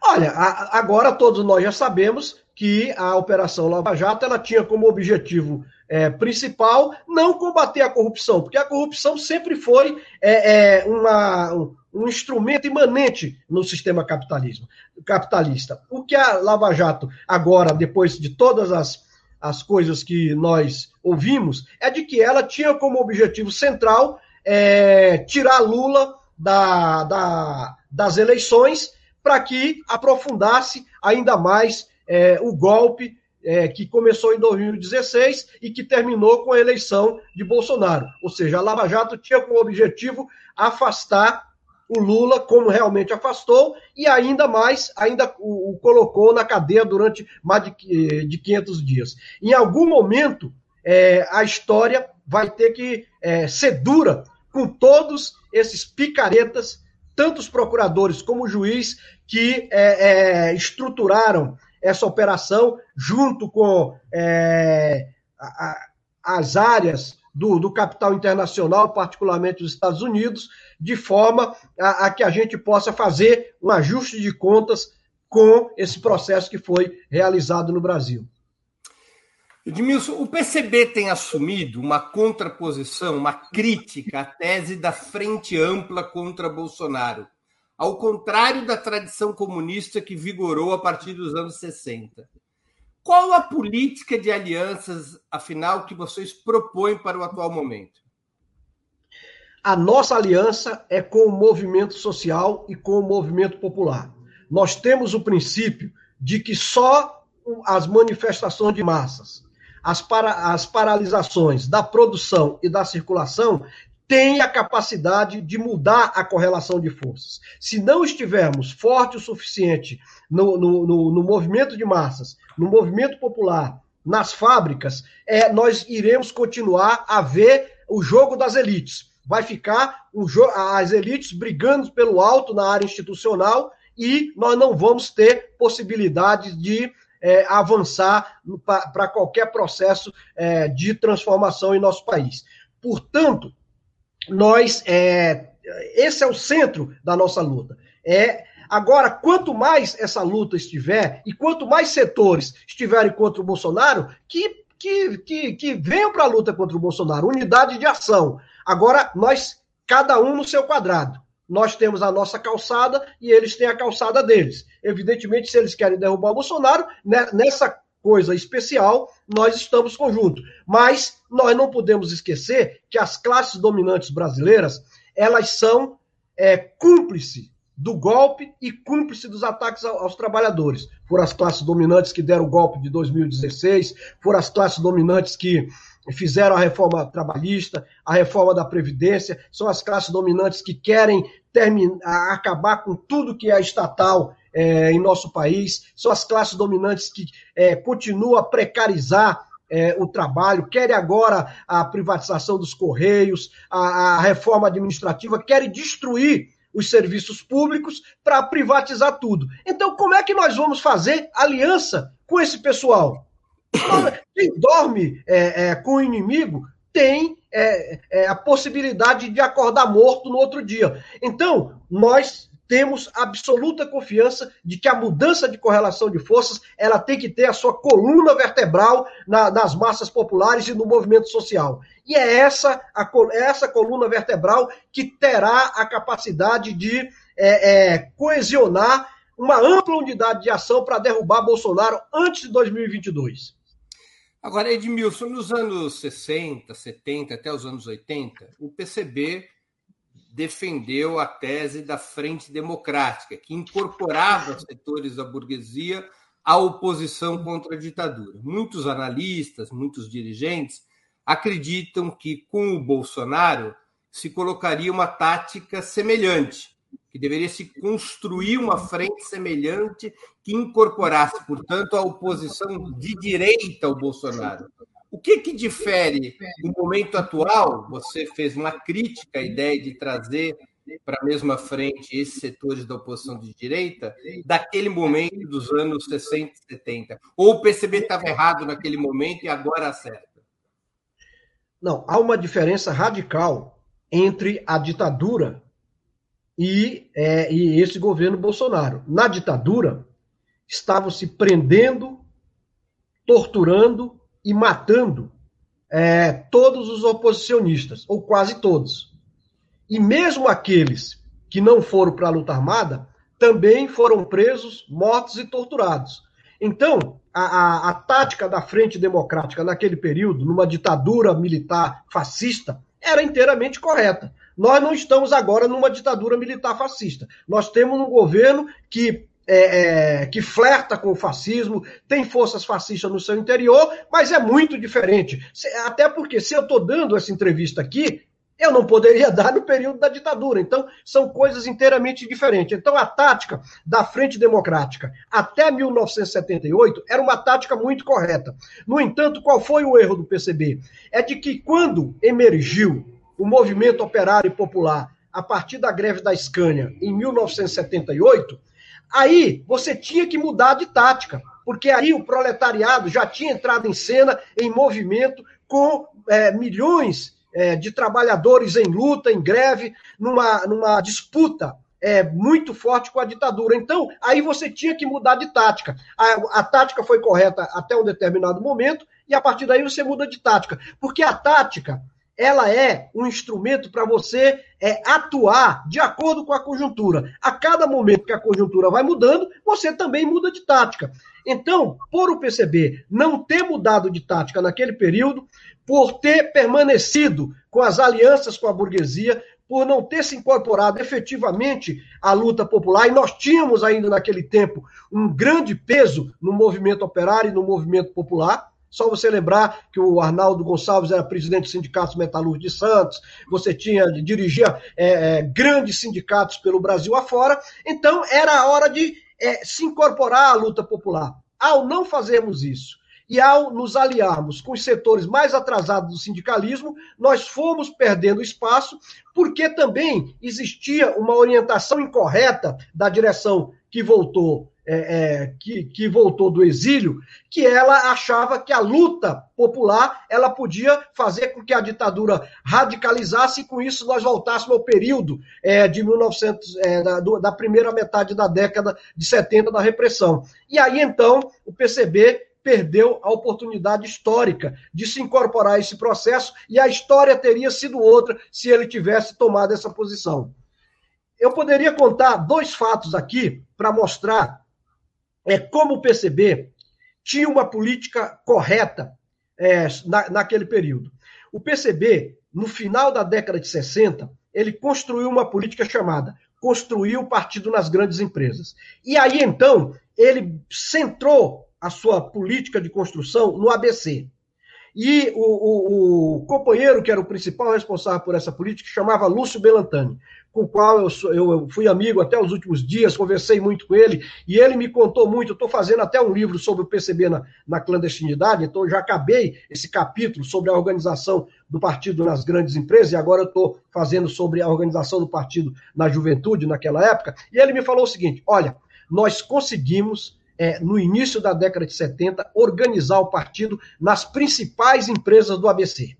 Olha, a, agora todos nós já sabemos que a Operação Lava Jato ela tinha como objetivo é, principal não combater a corrupção, porque a corrupção sempre foi é, é, uma, um instrumento imanente no sistema capitalismo, capitalista. O que a Lava Jato, agora, depois de todas as, as coisas que nós ouvimos, é de que ela tinha como objetivo central é, tirar Lula da, da, das eleições para que aprofundasse ainda mais é, o golpe é, que começou em 2016 e que terminou com a eleição de Bolsonaro. Ou seja, a Lava Jato tinha como objetivo afastar o Lula, como realmente afastou, e ainda mais, ainda o, o colocou na cadeia durante mais de, de 500 dias. Em algum momento, é, a história vai ter que é, ser dura com todos esses picaretas, tanto os procuradores como o juiz, que é estruturaram essa operação junto com é, a, as áreas do, do, capital internacional, particularmente os Estados Unidos, de forma a, a, que a gente possa fazer um ajuste de contas com esse processo que foi realizado no Brasil. Edmilson, o PCB tem assumido uma contraposição, uma crítica à tese da frente ampla contra Bolsonaro, ao contrário da tradição comunista que vigorou a partir dos anos 60. Qual a política de alianças, afinal, que vocês propõem para o atual momento? A nossa aliança é com o movimento social e com o movimento popular. Nós temos o princípio de que só as manifestações de massas, as, para, as paralisações da produção e da circulação têm a capacidade de mudar a correlação de forças. Se não estivermos forte o suficiente no, no, no, no movimento de massas, no movimento popular, nas fábricas, é, nós iremos continuar a ver o jogo das elites. Vai ficar um as elites brigando pelo alto na área institucional e nós não vamos ter possibilidade de é, avançar para qualquer processo é, de transformação em nosso país. Portanto, nós é, esse é o centro da nossa luta. É agora, quanto mais essa luta estiver e quanto mais setores estiverem contra o Bolsonaro, que que, que, que venham para a luta contra o Bolsonaro, unidade de ação. Agora, nós, cada um no seu quadrado. Nós temos a nossa calçada e eles têm a calçada deles. Evidentemente, se eles querem derrubar o Bolsonaro, né, nessa coisa especial, nós estamos conjuntos. Mas nós não podemos esquecer que as classes dominantes brasileiras, elas são é, cúmplices do golpe e cúmplice dos ataques aos trabalhadores. Foram as classes dominantes que deram o golpe de 2016, foram as classes dominantes que fizeram a reforma trabalhista, a reforma da Previdência, são as classes dominantes que querem terminar, acabar com tudo que é estatal é, em nosso país, são as classes dominantes que é, continuam a precarizar é, o trabalho, querem agora a privatização dos Correios, a, a reforma administrativa, querem destruir os serviços públicos para privatizar tudo. Então, como é que nós vamos fazer aliança com esse pessoal? Quem dorme é, é, com o inimigo tem é, é, a possibilidade de acordar morto no outro dia. Então, nós temos absoluta confiança de que a mudança de correlação de forças ela tem que ter a sua coluna vertebral na, nas massas populares e no movimento social. E é essa, a, é essa coluna vertebral que terá a capacidade de é, é, coesionar uma ampla unidade de ação para derrubar Bolsonaro antes de 2022. Agora, Edmilson, nos anos 60, 70, até os anos 80, o PCB defendeu a tese da Frente Democrática, que incorporava setores da burguesia à oposição contra a ditadura. Muitos analistas, muitos dirigentes acreditam que com o Bolsonaro se colocaria uma tática semelhante, que deveria se construir uma frente semelhante que incorporasse, portanto, a oposição de direita ao Bolsonaro. O que, que difere no momento atual? Você fez uma crítica à ideia de trazer para a mesma frente esses setores da oposição de direita daquele momento dos anos 60 e 70. Ou o PCB estava errado naquele momento e agora acerta? Não, há uma diferença radical entre a ditadura e, é, e esse governo Bolsonaro. Na ditadura, estavam se prendendo, torturando e matando é, todos os oposicionistas, ou quase todos. E mesmo aqueles que não foram para a luta armada também foram presos, mortos e torturados. Então, a, a, a, tática da Frente Democrática naquele período, numa ditadura militar fascista, era inteiramente correta. Nós não estamos agora numa ditadura militar fascista. Nós temos um governo que é, é, que flerta com o fascismo, tem forças fascistas no seu interior, mas é muito diferente. Até porque, se eu estou dando essa entrevista aqui, eu não poderia dar no período da ditadura. Então, são coisas inteiramente diferentes. Então, a tática da Frente Democrática até 1978 era uma tática muito correta. No entanto, qual foi o erro do PCB? É de que quando emergiu o movimento operário e popular a partir da greve da Scania em 1978, aí você tinha que mudar de tática, porque aí o proletariado já tinha entrado em cena, em movimento, com é, milhões é, de trabalhadores em luta, em greve, numa, numa disputa é, muito forte com a ditadura. Então, aí você tinha que mudar de tática. A, a, tática foi correta até um determinado momento, e a partir daí você muda de tática. Porque a tática, ela é um instrumento para você é, atuar de acordo com a conjuntura. A cada momento que a conjuntura vai mudando, você também muda de tática. Então, por o PCB não ter mudado de tática naquele período, por ter permanecido com as alianças com a burguesia, por não ter se incorporado efetivamente à luta popular, e nós tínhamos ainda naquele tempo um grande peso no movimento operário e no movimento popular. Só você lembrar que o Arnaldo Gonçalves era presidente do Sindicato Metalúrgico de Santos, você tinha, dirigia é, é, grandes sindicatos pelo Brasil afora, então era a hora de é, se incorporar à luta popular. Ao não fazermos isso, e ao nos aliarmos com os setores mais atrasados do sindicalismo, nós fomos perdendo espaço, porque também existia uma orientação incorreta da direção que voltou. É, é, que, que voltou do exílio, que ela achava que a luta popular ela podia fazer com que a ditadura radicalizasse e com isso nós voltássemos ao período é, de 1900, é, da, do, da primeira metade da década de 70 da repressão. E aí então o PCB perdeu a oportunidade histórica de se incorporar a esse processo e a história teria sido outra se ele tivesse tomado essa posição. Eu poderia contar dois fatos aqui para mostrar é, como o PCB tinha uma política correta é, na, naquele período. O PCB, no final da década de 60, ele construiu uma política chamada Construir o Partido nas Grandes Empresas. E aí, então, ele centrou a sua política de construção no ABC. E o, o, o, companheiro que era o principal responsável por essa política chamava Lúcio Belantani, com o qual eu, sou, eu fui amigo até os últimos dias, conversei muito com ele, e ele me contou muito. Estou fazendo até um livro sobre o PCB na, na clandestinidade, então já acabei esse capítulo sobre a organização do partido nas grandes empresas, e agora estou fazendo sobre a organização do partido na juventude, naquela época. E ele me falou o seguinte: olha, nós conseguimos é, no início da década de 70, organizar o partido nas principais empresas do ABC.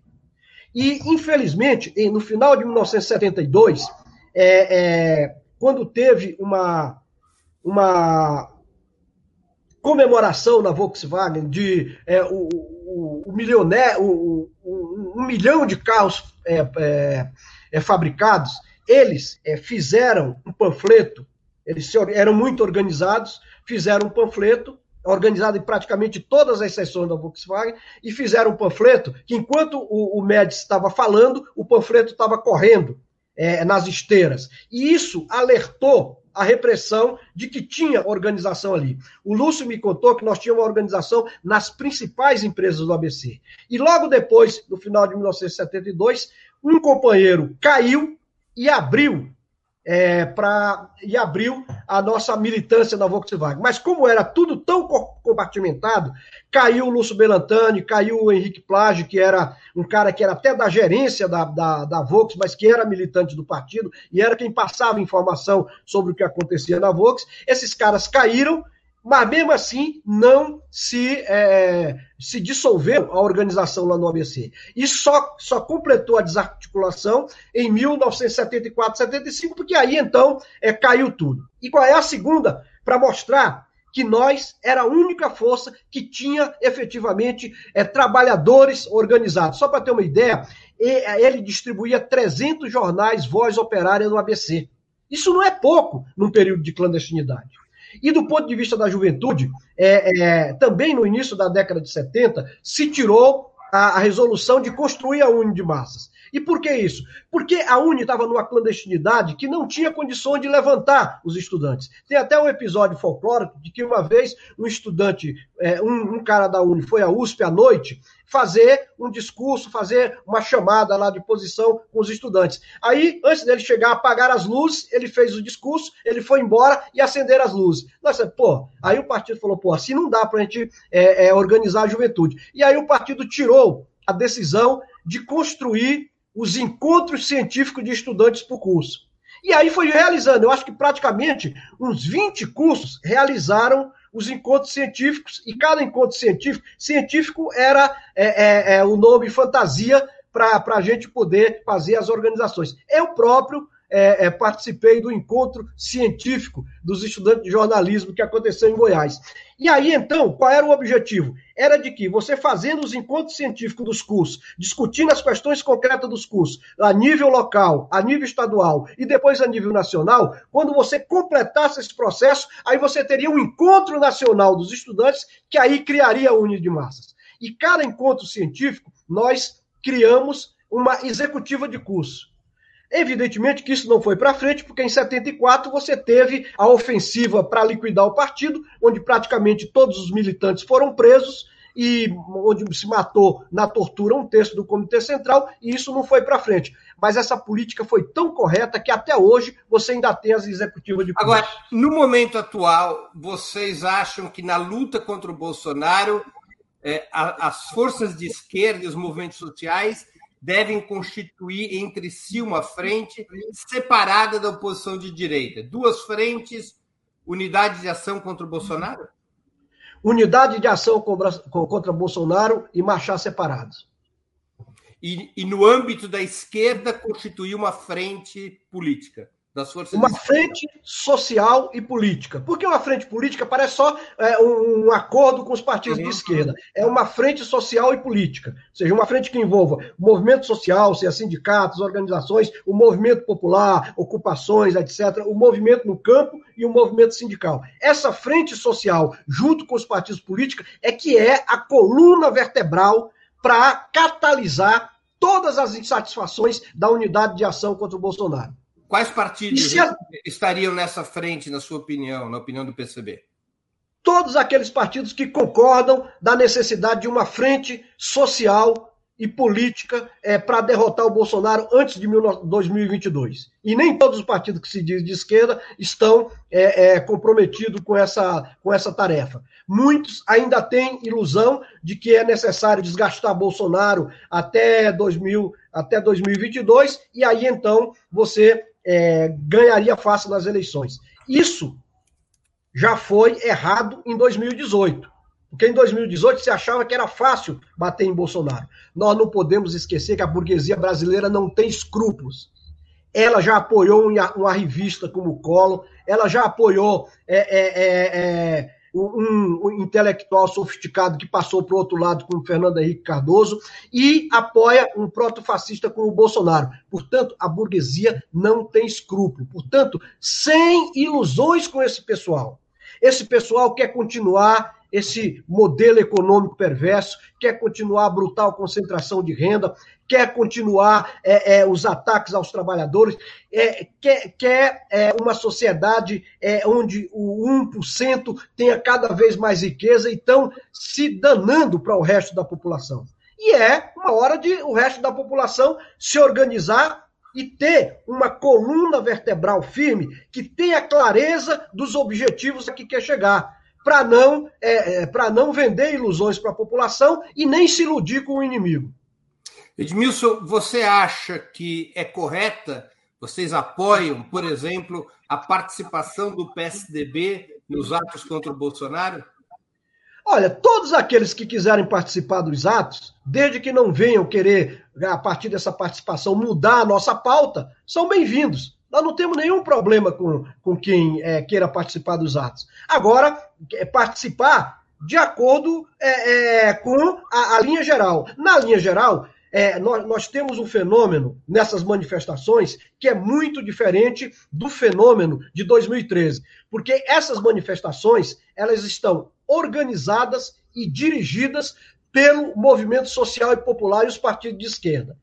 E, infelizmente, no final de 1972, é, é, quando teve uma, uma comemoração na Volkswagen de é, o, o, o milioné, o, o, um milhão de carros é, é, é fabricados, eles fizeram um panfleto, eles eram muito organizados, fizeram um panfleto organizado em praticamente todas as sessões da Volkswagen, e fizeram um panfleto que, enquanto o, o Médici estava falando, o panfleto estava correndo é, nas esteiras. E isso alertou a repressão de que tinha organização ali. O Lúcio me contou que nós tínhamos uma organização nas principais empresas do ABC. E logo depois, no final de 1972, um companheiro caiu e abriu é, para e abriu a nossa militância na Volkswagen. Mas como era tudo tão compartimentado, caiu o Lúcio Belantani, caiu o Henrique Plage, que era um cara que era até da gerência da, da, da Vox, mas que era militante do partido e era quem passava informação sobre o que acontecia na Vox. Esses caras caíram mas mesmo assim não se, é, se dissolveu a organização lá no ABC. E só, só completou a desarticulação em 1974, 75, porque aí então é, caiu tudo. E qual é a segunda? Para mostrar que nós era a única força que tinha efetivamente é, trabalhadores organizados. Só para ter uma ideia, ele distribuía 300 jornais voz operária no ABC. Isso não é pouco num período de clandestinidade. E do ponto de vista da juventude, é, é, também no início da década de 70, se tirou a, a resolução de construir a Uni de Massas. E por que isso? Porque a Uni estava numa clandestinidade que não tinha condições de levantar os estudantes. Tem até um episódio folclórico de que uma vez um estudante, é, um, um cara da Uni foi à USP à noite fazer um discurso, fazer uma chamada lá de posição com os estudantes. Aí, antes dele chegar, apagar as luzes, ele fez o discurso, ele foi embora e acender as luzes. Nossa, pô, aí o partido falou, pô, assim não dá para a gente é, é, organizar a juventude. E aí o partido tirou a decisão de construir os encontros científicos de estudantes por curso. E aí foi realizando, eu acho que praticamente uns 20 cursos realizaram os encontros científicos, e cada encontro científico, científico era é, é, é o nome fantasia para a gente poder fazer as organizações. Eu próprio é, é, participei do encontro científico dos estudantes de jornalismo que aconteceu em Goiás. E aí, então, qual era o objetivo? Era de que você fazendo os encontros científicos dos cursos, discutindo as questões concretas dos cursos, a nível local, a nível estadual e depois a nível nacional, quando você completasse esse processo, aí você teria um encontro nacional dos estudantes, que aí criaria a Uni de Massas. E cada encontro científico, nós criamos uma executiva de curso. Evidentemente que isso não foi para frente, porque em 74 você teve a ofensiva para liquidar o partido, onde praticamente todos os militantes foram presos e onde se matou na tortura um terço do Comitê Central, e isso não foi para frente. Mas essa política foi tão correta que até hoje você ainda tem as executivas de. Agora, no momento atual, vocês acham que na luta contra o Bolsonaro, é, as forças de esquerda e os movimentos sociais devem constituir entre si uma frente separada da oposição de direita. Duas frentes, unidade de ação contra o Bolsonaro? Unidade de ação contra Bolsonaro e marchar separados. E, e no âmbito da esquerda, constituir uma frente política das forças uma frente social e política. Por que uma frente política parece só é, um, acordo com os partidos uhum. de esquerda? É uma frente social e política, ou seja, uma frente que envolva movimento social, seja sindicatos, organizações, o movimento popular, ocupações, etc., o movimento no campo e o movimento sindical. Essa frente social, junto com os partidos políticos, é que é a coluna vertebral para catalisar todas as insatisfações da unidade de ação contra o Bolsonaro. Quais partidos a... estariam nessa frente, na sua opinião, na opinião do PCB? Todos aqueles partidos que concordam da necessidade de uma frente social e política é, para derrotar o Bolsonaro antes de 2022. E nem todos os partidos que se dizem de esquerda estão é, é, comprometidos com essa, com essa tarefa. Muitos ainda têm ilusão de que é necessário desgastar Bolsonaro até, 2000, até 2022, e aí então você é, ganharia fácil nas eleições. Isso já foi errado em 2018. Porque em 2018 se achava que era fácil bater em Bolsonaro. Nós não podemos esquecer que a burguesia brasileira não tem escrúpulos. Ela já apoiou uma revista como o Collor, ela já apoiou é, é, é, é um, um, intelectual sofisticado que passou para o outro lado com o Fernando Henrique Cardoso e apoia um proto-fascista como o Bolsonaro. Portanto, a burguesia não tem escrúpulo. Portanto, sem ilusões com esse pessoal. Esse pessoal quer continuar esse modelo econômico perverso, quer continuar a brutal concentração de renda, quer continuar é, é, os ataques aos trabalhadores, é, quer, quer é, uma sociedade é, onde o 1% tenha cada vez mais riqueza e estão se danando para o resto da população. E é uma hora de o resto da população se organizar e ter uma coluna vertebral firme que tenha clareza dos objetivos a que quer chegar para não, é, é para não vender ilusões para a população e nem se iludir com o inimigo. Edmilson, você acha que é correta? Vocês apoiam, por exemplo, a participação do PSDB nos atos contra o Bolsonaro? Olha, todos aqueles que quiserem participar dos atos, desde que não venham querer, a partir dessa participação, mudar a nossa pauta, são bem-vindos. Nós não temos nenhum problema com, com quem é, queira participar dos atos. Agora, participar de acordo é, é, com a, a, linha geral. Na linha geral, é, nós, nós, temos um fenômeno nessas manifestações que é muito diferente do fenômeno de 2013, porque essas manifestações elas estão organizadas e dirigidas pelo movimento social e popular e os partidos de esquerda.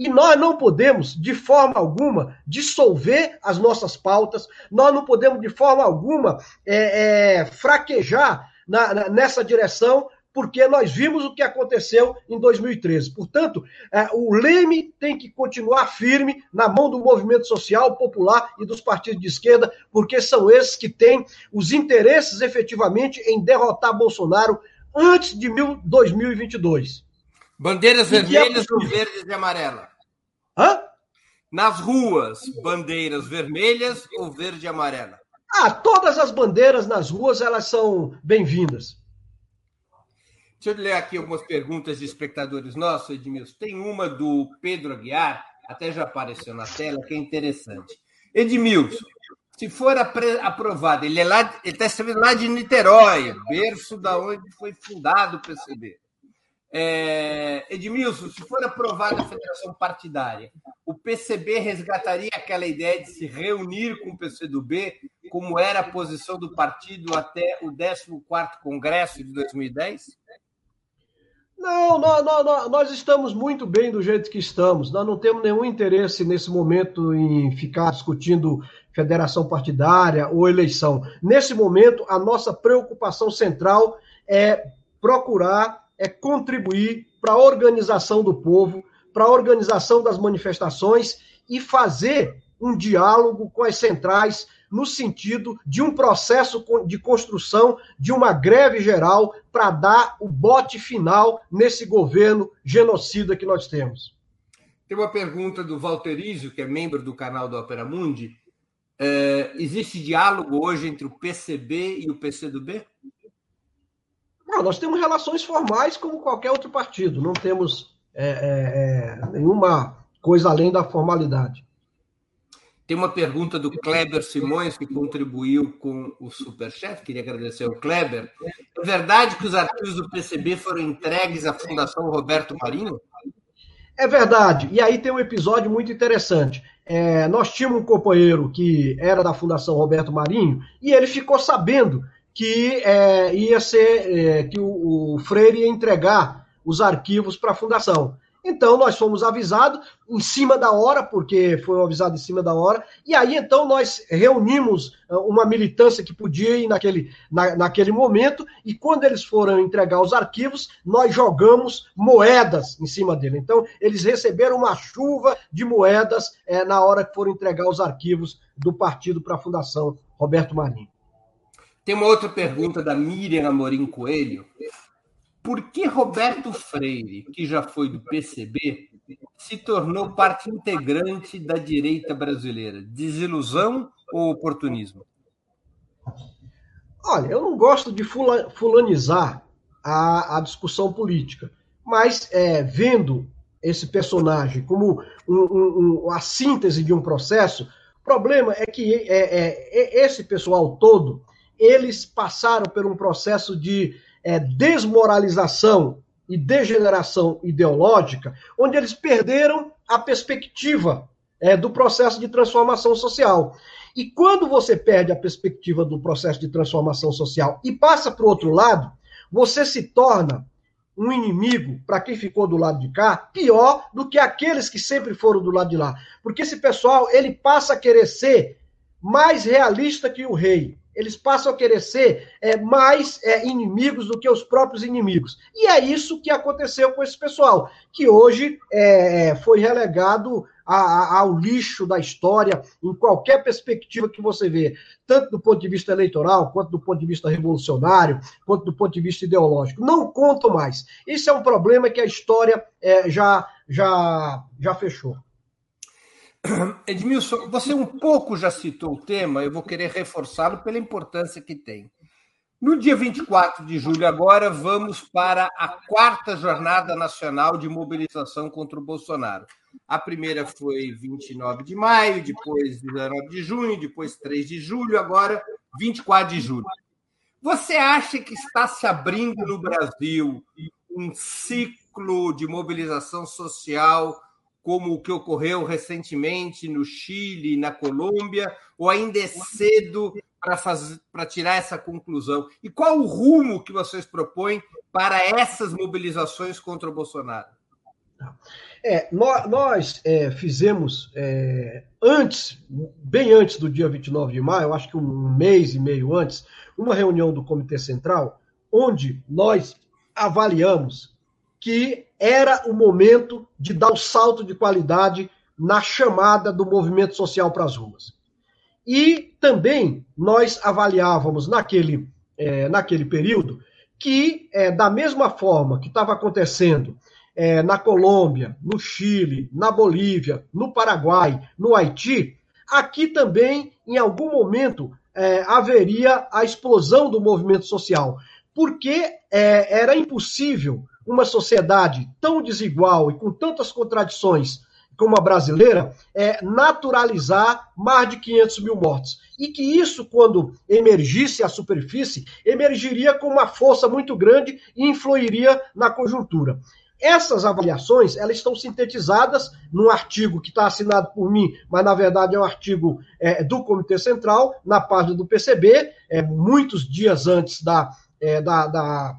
E nós não podemos, de forma alguma, dissolver as nossas pautas, nós não podemos, de forma alguma, é, é, fraquejar na, na, nessa direção, porque nós vimos o que aconteceu em 2013. Portanto, é, o Leme tem que continuar firme na mão do movimento social, popular e dos partidos de esquerda, porque são esses que têm os interesses efetivamente em derrotar Bolsonaro antes de 2022. Bandeiras vermelhas ou verdes e amarelas? Hã? Nas ruas, bandeiras vermelhas ou verde e amarela? Ah, todas as bandeiras nas ruas elas são bem-vindas. Deixa eu ler aqui algumas perguntas de espectadores nossos, Edmilson. Tem uma do Pedro Aguiar, até já apareceu na tela, que é interessante. Edmilson, se for aprovado, ele é lá, ele está escrevendo lá de Niterói, berço da onde foi fundado o PCB. É, Edmilson, se for aprovada a federação partidária, o PCB resgataria aquela ideia de se reunir com o PCdoB, como era a posição do partido até o 14º Congresso de 2010? Não, nós, nós, nós, estamos muito bem do jeito que estamos. Nós não temos nenhum interesse nesse momento em ficar discutindo federação partidária ou eleição. Nesse momento, a nossa preocupação central é procurar é contribuir para a organização do povo, para a organização das manifestações e fazer um diálogo com as centrais no sentido de um processo de construção de uma greve geral para dar o bote final nesse governo genocida que nós temos. Tem uma pergunta do Valterizio, que é membro do canal do Opera Mundi. É, existe diálogo hoje entre o PCB e o PCdoB? Não, nós temos relações formais como qualquer outro partido, não temos é, é, é, nenhuma coisa além da formalidade. Tem uma pergunta do Kleber Simões, que contribuiu com o Superchef, queria agradecer ao Kleber. É verdade que os arquivos do PCB foram entregues à Fundação Roberto Marinho? É verdade. E aí tem um episódio muito interessante. É, nós tínhamos um companheiro que era da Fundação Roberto Marinho e ele ficou sabendo que é, ia ser é, que o, o, Freire ia entregar os arquivos para a fundação. Então nós fomos avisados em cima da hora, porque foi avisado em cima da hora, e aí então nós reunimos ah, uma militância que podia ir naquele, na, naquele momento, e quando eles foram entregar os arquivos, nós jogamos moedas em cima dele. Então eles receberam uma chuva de moedas é, na hora que foram entregar os arquivos do partido para a Fundação Roberto Marinho. Tem uma outra pergunta da Miriam Amorim Coelho. Por que Roberto Freire, que já foi do PCB, se tornou parte integrante da direita brasileira? Desilusão ou oportunismo? Olha, eu não gosto de fulanizar a, a discussão política, mas é, vendo esse personagem como um, um, a síntese de um processo, o problema é que é, é, esse pessoal todo eles passaram por um processo de é, desmoralização e degeneração ideológica, onde eles perderam a perspectiva é, do processo de transformação social. E quando você perde a perspectiva do processo de transformação social e passa para o outro lado, você se torna um inimigo para quem ficou do lado de cá, pior do que aqueles que sempre foram do lado de lá. Porque esse pessoal, ele passa a querer ser mais realista que o rei eles passam a querer ser é, mais é, inimigos do que os próprios inimigos. E é isso que aconteceu com esse pessoal, que hoje é, foi relegado a, a, ao lixo da história, em qualquer perspectiva que você vê, tanto do ponto de vista eleitoral, quanto do ponto de vista revolucionário, quanto do ponto de vista ideológico. Não contam mais. Isso é um problema que a história é, já, já, já fechou. Edmilson, você um pouco já citou o tema, eu vou querer reforçá-lo pela importância que tem. No dia 24 de julho, agora, vamos para a quarta Jornada Nacional de Mobilização contra o Bolsonaro. A primeira foi 29 de maio, depois 19 de junho, depois 3 de julho, agora 24 de julho. Você acha que está se abrindo no Brasil um ciclo de mobilização social como o que ocorreu recentemente no Chile, na Colômbia, ou ainda é cedo para tirar essa conclusão? E qual o rumo que vocês propõem para essas mobilizações contra o Bolsonaro? É, nós, nós é, fizemos é, antes, bem antes do dia 29 de maio, acho que um mês e meio antes, uma reunião do Comitê Central, onde nós avaliamos que era o momento de dar o salto de qualidade na chamada do movimento social para as ruas. E também nós avaliávamos naquele, é, naquele período que, é, da mesma forma que estava acontecendo é, na Colômbia, no Chile, na Bolívia, no Paraguai, no Haiti, aqui também, em algum momento, é, haveria a explosão do movimento social, porque é, era impossível uma sociedade tão desigual e com tantas contradições como a brasileira, é, naturalizar mais de 500 mil mortos. E que isso, quando emergisse à superfície, emergiria com uma força muito grande e influiria na conjuntura. Essas avaliações, elas estão sintetizadas num artigo que está assinado por mim, mas na verdade é um artigo é, do Comitê Central, na página do PCB, é, muitos dias antes da, é, da, da,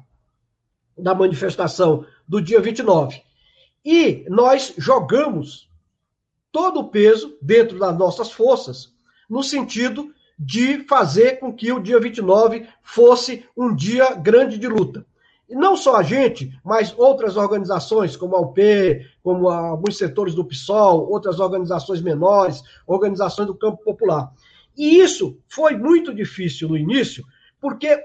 da manifestação do dia 29. E nós jogamos todo o peso dentro das nossas forças, no sentido de fazer com que o dia 29 fosse um dia grande de luta. E não só a gente, mas outras organizações, como a UP, como alguns setores do PSOL, outras organizações menores, organizações do campo popular. E isso foi muito difícil no início, porque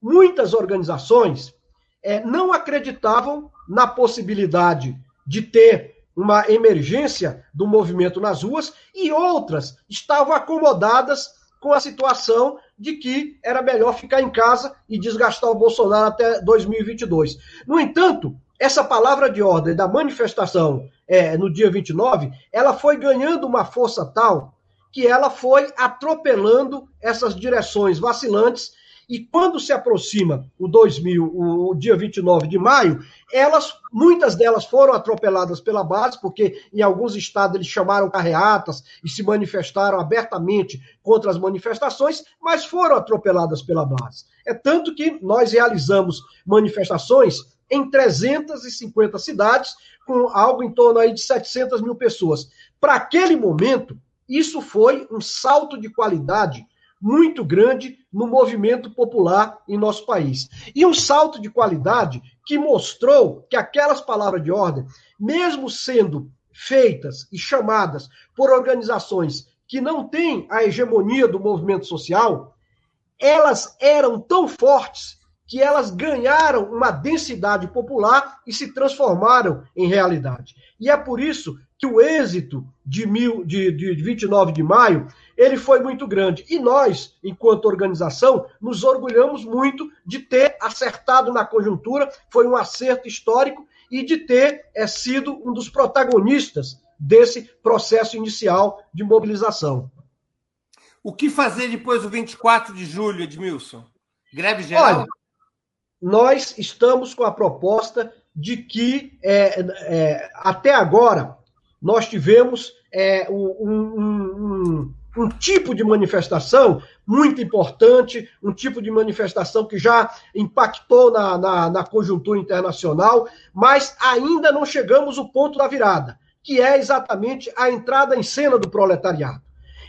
muitas organizações é, não acreditavam na possibilidade de ter uma emergência do movimento nas ruas e outras estavam acomodadas com a situação de que era melhor ficar em casa e desgastar o Bolsonaro até 2022. No entanto, essa palavra de ordem da manifestação é, no dia 29, ela foi ganhando uma força tal que ela foi atropelando essas direções vacilantes e quando se aproxima o 2000, o, dia 29 de maio, elas, muitas delas foram atropeladas pela base, porque em alguns estados eles chamaram carreatas e se manifestaram abertamente contra as manifestações, mas foram atropeladas pela base. É tanto que nós realizamos manifestações em 350 cidades, com algo em torno aí de 700 mil pessoas. Para aquele momento, isso foi um salto de qualidade muito grande no movimento popular em nosso país. E um salto de qualidade que mostrou que aquelas palavras de ordem, mesmo sendo feitas e chamadas por organizações que não têm a hegemonia do movimento social, elas eram tão fortes que elas ganharam uma densidade popular e se transformaram em realidade. E é por isso que o êxito de, mil, de, de 29 de maio ele foi muito grande. E nós, enquanto organização, nos orgulhamos muito de ter acertado na conjuntura, foi um acerto histórico, e de ter é, sido um dos protagonistas desse processo inicial de mobilização. O que fazer depois do 24 de julho, Edmilson? Greve geral? Olha, nós estamos com a proposta de que, é, é, até agora, nós tivemos é, um, um, um tipo de manifestação muito importante, um tipo de manifestação que já impactou na, na, na, conjuntura internacional, mas ainda não chegamos ao ponto da virada, que é exatamente a entrada em cena do proletariado.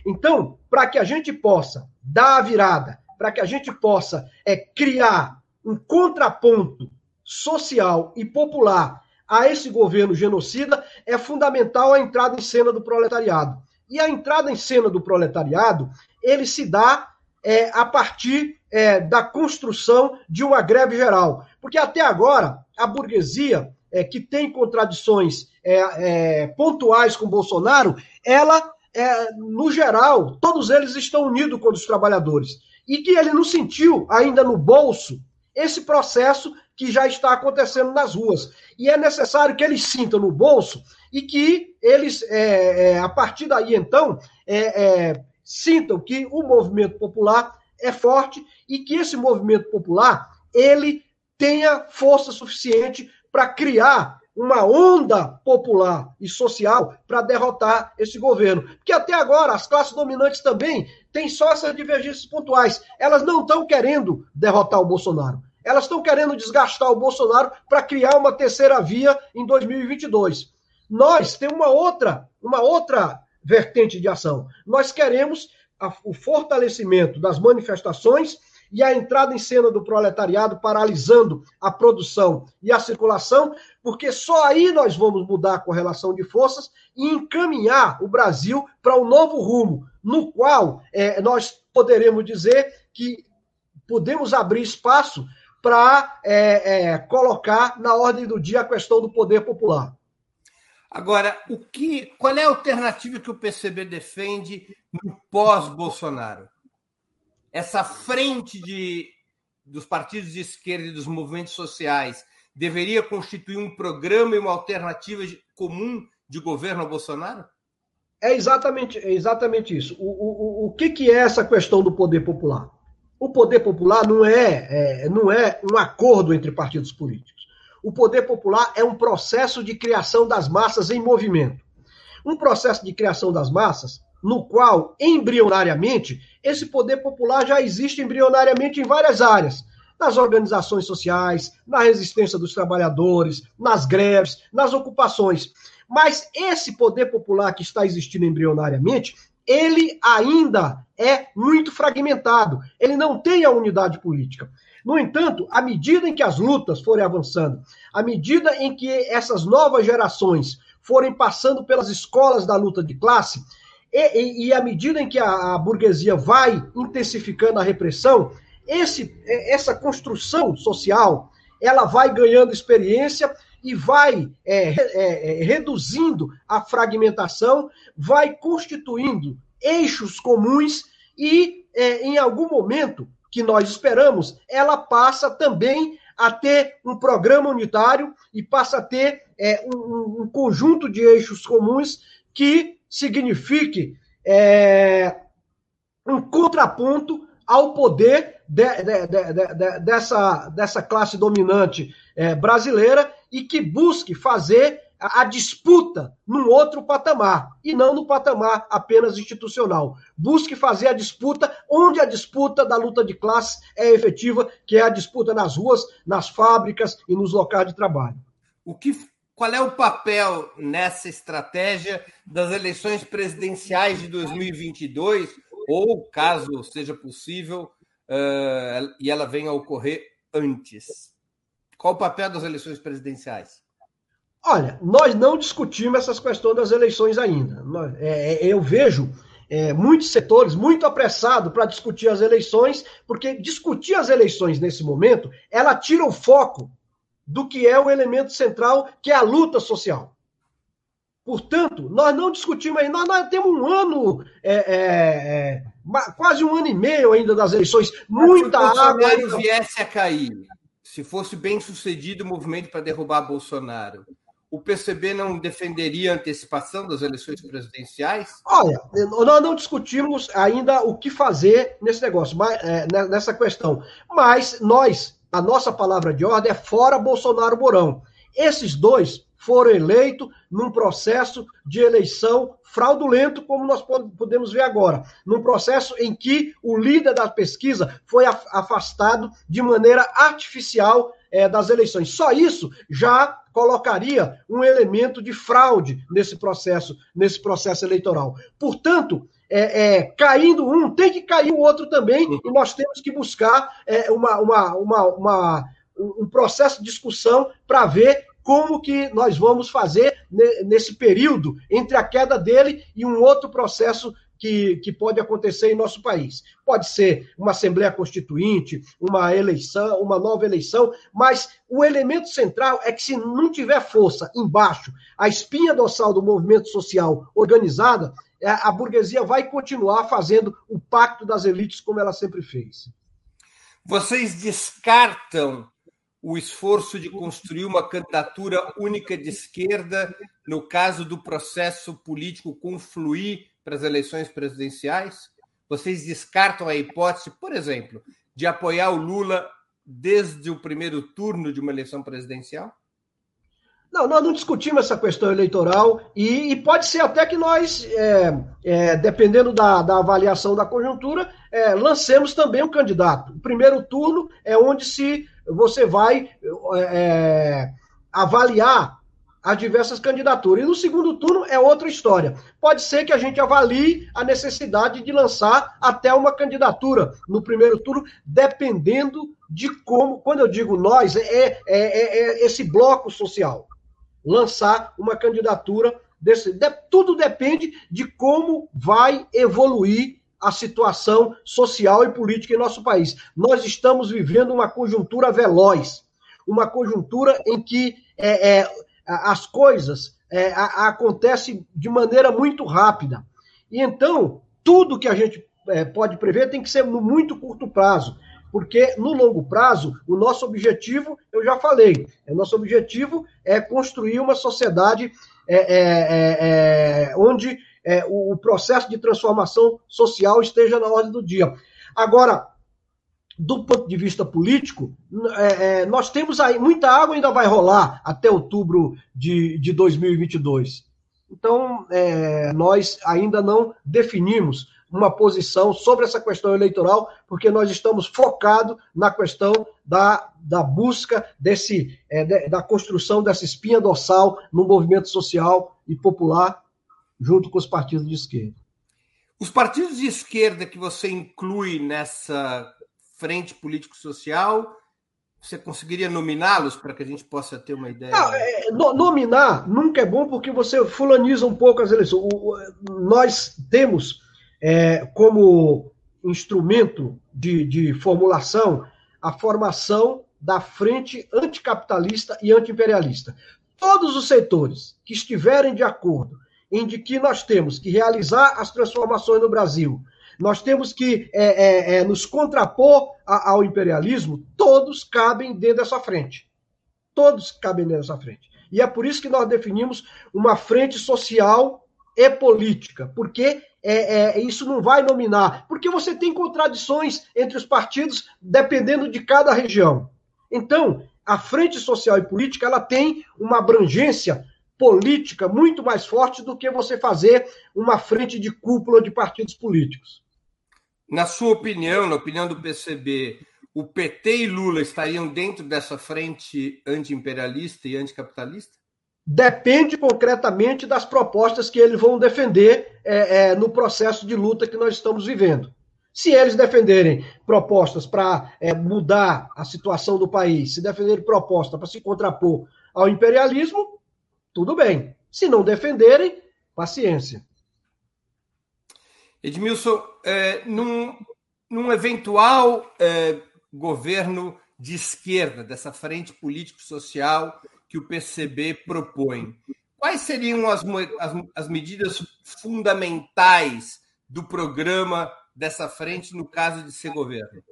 Então, para que a gente possa dar a virada, para que a gente possa é, criar um contraponto social e popular a esse governo genocida, é fundamental a entrada em cena do proletariado. E a entrada em cena do proletariado, ele se dá é, a partir é, da construção de uma greve geral. Porque até agora, a burguesia, é, que tem contradições é, é, pontuais com Bolsonaro, ela, é, no geral, todos eles estão unidos com os trabalhadores. E que ele não sentiu ainda no bolso esse processo que já está acontecendo nas ruas. E é necessário que eles sintam no bolso e que eles, é, é, a partir daí, então, é, é, sintam que o movimento popular é forte e que esse movimento popular ele tenha força suficiente para criar uma onda popular e social para derrotar esse governo. Porque até agora as classes dominantes também têm só essas divergências pontuais. Elas não estão querendo derrotar o Bolsonaro. Elas estão querendo desgastar o Bolsonaro para criar uma terceira via em 2022. Nós temos uma outra, uma outra vertente de ação. Nós queremos a, o fortalecimento das manifestações e a entrada em cena do proletariado, paralisando a produção e a circulação, porque só aí nós vamos mudar a correlação de forças e encaminhar o Brasil para um novo rumo, no qual é, nós poderemos dizer que podemos abrir espaço para é, é, colocar na ordem do dia a questão do poder popular. Agora, o que, qual é a alternativa que o PCB defende no pós-Bolsonaro? Essa frente de, dos partidos de esquerda e dos movimentos sociais deveria constituir um programa e uma alternativa comum de governo ao Bolsonaro? É exatamente, é exatamente isso. O, o, o que, que é essa questão do poder popular? O poder popular não é, é, não é um acordo entre partidos políticos. O poder popular é um processo de criação das massas em movimento. Um processo de criação das massas no qual, embrionariamente, esse poder popular já existe embrionariamente em várias áreas. Nas organizações sociais, na resistência dos trabalhadores, nas greves, nas ocupações. Mas esse poder popular que está existindo embrionariamente, ele ainda é muito fragmentado. Ele não tem a unidade política. No entanto, à medida em que as lutas forem avançando, à medida em que essas novas gerações forem passando pelas escolas da luta de classe, e, e, e à medida em que a, a, burguesia vai intensificando a repressão, esse, essa construção social ela vai ganhando experiência e vai é, é, é, reduzindo a fragmentação, vai constituindo eixos comuns e, é, em algum momento, que nós esperamos, ela passa também a ter um programa unitário e passa a ter é, um, um, conjunto de eixos comuns que signifique é, um contraponto ao poder de, de, de, dessa, dessa classe dominante é, brasileira e que busque fazer a, disputa num outro patamar, e não no patamar apenas institucional. Busque fazer a disputa onde a disputa da luta de classe é efetiva, que é a disputa nas ruas, nas fábricas e nos locais de trabalho. O que, qual é o papel nessa estratégia das eleições presidenciais de 2022, ou, caso seja possível, uh, e ela venha a ocorrer antes? Qual o papel das eleições presidenciais? Olha, nós não discutimos essas questões das eleições ainda. É, é, eu vejo é, muitos setores muito apressados para discutir as eleições, porque discutir as eleições nesse momento, ela tira o foco do que é o elemento central, que é a luta social. Portanto, nós não discutimos ainda, nós, nós temos um ano, é, é, é quase um ano e meio ainda das eleições, muita água. Se o viesse a cair, se fosse bem sucedido o movimento para derrubar Bolsonaro, o PCB não defenderia a antecipação das eleições presidenciais? Olha, nós não discutimos ainda o que fazer nesse negócio, é, nessa questão. Mas nós, a nossa palavra de ordem é fora Bolsonaro Mourão. Esses dois foram eleitos num processo de eleição fraudulento, como nós podemos ver agora, num processo em que o líder da pesquisa foi afastado de maneira artificial é, das eleições. Só isso já colocaria um elemento de fraude nesse processo, nesse processo eleitoral. Portanto, é, é, caindo um, tem que cair o outro também, e nós temos que buscar é, uma, uma, uma, uma, um processo de discussão para ver como que nós vamos fazer nesse período entre a queda dele e um outro processo que, que pode acontecer em nosso país. Pode ser uma Assembleia Constituinte, uma eleição, uma nova eleição, mas o elemento central é que se não tiver força embaixo, a espinha dorsal do movimento social organizada, é, a burguesia vai continuar fazendo o pacto das elites como ela sempre fez. Vocês descartam o esforço de construir uma candidatura única de esquerda no caso do processo político confluir para as eleições presidenciais? Vocês descartam a hipótese, por exemplo, de apoiar o Lula desde o primeiro turno de uma eleição presidencial? Não, nós não discutimos essa questão eleitoral e, e pode ser até que nós, é, é, dependendo da, da, avaliação da conjuntura, é, lancemos também um candidato. O primeiro turno é onde se você vai é, avaliar as diversas candidaturas. E no segundo turno é outra história. Pode ser que a gente avalie a necessidade de lançar até uma candidatura no primeiro turno, dependendo de como, quando eu digo nós, é, é, é, é esse bloco social. Lançar uma candidatura desse. De, tudo depende de como vai evoluir a situação social e política em nosso país. Nós estamos vivendo uma conjuntura veloz, uma conjuntura em que é, é, as coisas é, acontecem de maneira muito rápida. E então, tudo que a gente é, pode prever tem que ser no muito curto prazo, porque no longo prazo, o nosso objetivo, eu já falei, o nosso objetivo é construir uma sociedade é, é, é, é onde o processo de transformação social esteja na ordem do dia. Agora, do ponto de vista político, é, é, nós temos aí, muita água ainda vai rolar até outubro de, de 2022. Então, é, nós ainda não definimos uma posição sobre essa questão eleitoral, porque nós estamos focados na questão da, da busca desse, é, de, da construção dessa espinha dorsal no movimento social e popular, junto com os partidos de esquerda. Os partidos de esquerda que você inclui nessa frente político-social? Você conseguiria nominá-los para que a gente possa ter uma ideia? Não, é, nominar nunca é bom porque você fulaniza um pouco as eleições. O, o, nós temos é, como instrumento de, de formulação a formação da frente anticapitalista e antiimperialista. Todos os setores que estiverem de acordo em de que nós temos que realizar as transformações no Brasil, nós temos que é, é, é, nos contrapor a, ao imperialismo, todos cabem dentro dessa frente. Todos cabem dentro dessa frente. E é por isso que nós definimos uma frente social e política, porque é, é, isso não vai nominar, porque você tem contradições entre os partidos dependendo de cada região. Então, a frente social e política ela tem uma abrangência política muito mais forte do que você fazer uma frente de cúpula de partidos políticos. Na sua opinião, na opinião do PCB, o PT e Lula estariam dentro dessa frente anti-imperialista e anticapitalista? Depende concretamente das propostas que eles vão defender é, é, no processo de luta que nós estamos vivendo. Se eles defenderem propostas para é, mudar a situação do país, se defenderem propostas para se contrapor ao imperialismo, tudo bem. Se não defenderem, paciência. Edmilson, é, num, num, eventual é, governo de esquerda, dessa frente político-social que o PCB propõe, quais seriam as, as, as medidas fundamentais do programa dessa frente no caso de ser governo?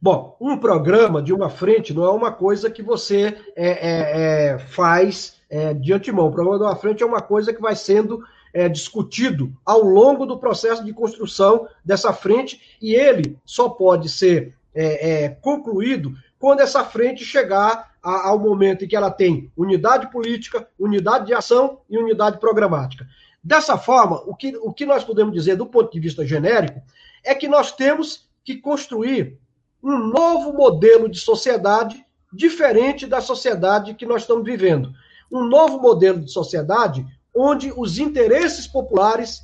Bom, um programa de uma frente não é uma coisa que você é, é, é, faz é, de antemão. O programa de uma frente é uma coisa que vai sendo é, discutido ao longo do processo de construção dessa frente, e ele só pode ser é, concluído quando essa frente chegar ao momento em que ela tem unidade política, unidade de ação e unidade programática. Dessa forma, o que, o que nós podemos dizer do ponto de vista genérico é que nós temos que construir um novo modelo de sociedade diferente da sociedade que nós estamos vivendo. Um novo modelo de sociedade onde os interesses populares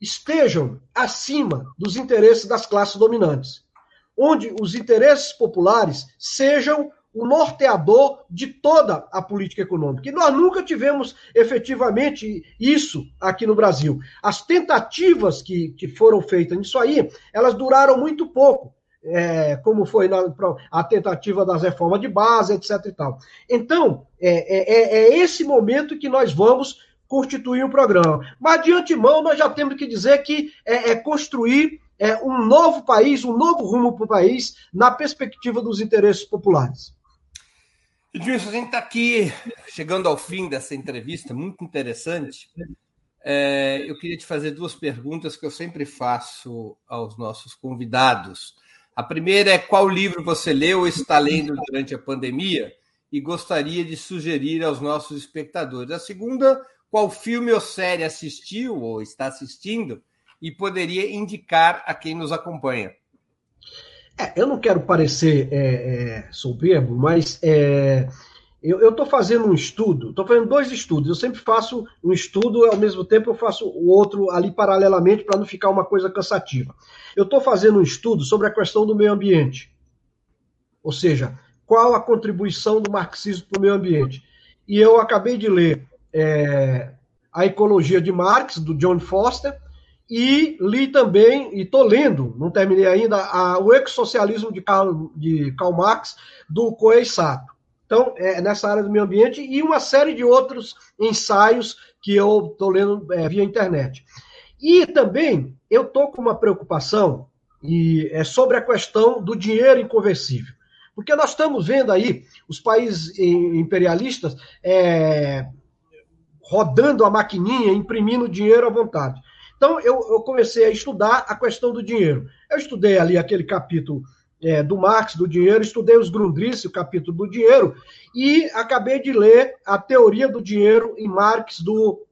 estejam acima dos interesses das classes dominantes, onde os interesses populares sejam o norteador de toda a política econômica. E nós nunca tivemos efetivamente isso aqui no Brasil. As tentativas que, que foram feitas nisso aí, elas duraram muito pouco é, como foi na, a tentativa das reformas de base, etc. E tal. Então, é, é, é, esse momento que nós vamos constituir um programa. Mas, de antemão, nós já temos que dizer que é, é construir é, um novo país, um novo rumo para o país, na perspectiva dos interesses populares. Edmilson, a gente está aqui chegando ao fim dessa entrevista, muito interessante. É, eu queria te fazer duas perguntas que eu sempre faço aos nossos convidados. A primeira é qual livro você leu ou está lendo durante a pandemia? e gostaria de sugerir aos nossos espectadores. A segunda, qual filme ou série assistiu ou está assistindo e poderia indicar a quem nos acompanha. É, eu não quero parecer é, é, soberbo, mas é, eu estou fazendo um estudo, estou fazendo dois estudos. Eu sempre faço um estudo, ao mesmo tempo eu faço o outro ali paralelamente para não ficar uma coisa cansativa. Eu estou fazendo um estudo sobre a questão do meio ambiente. Ou seja, qual a contribuição do marxismo para o meio ambiente. E eu acabei de ler é, A Ecologia de Marx, do John Foster, e li também, e estou lendo, não terminei ainda, a, o Ex-Socialismo de Karl, de Karl Marx, do Koei Sato. Então, é nessa área do meio ambiente, e uma série de outros ensaios que eu estou lendo é, via internet. E também eu estou com uma preocupação e é sobre a questão do dinheiro inconversível. Porque nós estamos vendo aí os países imperialistas é, rodando a maquininha, imprimindo dinheiro à vontade. Então, eu, eu, comecei a estudar a questão do dinheiro. Eu estudei ali aquele capítulo é, do Marx, do dinheiro, estudei os Grundrisse, o capítulo do dinheiro, e acabei de ler a teoria do dinheiro em Marx, do,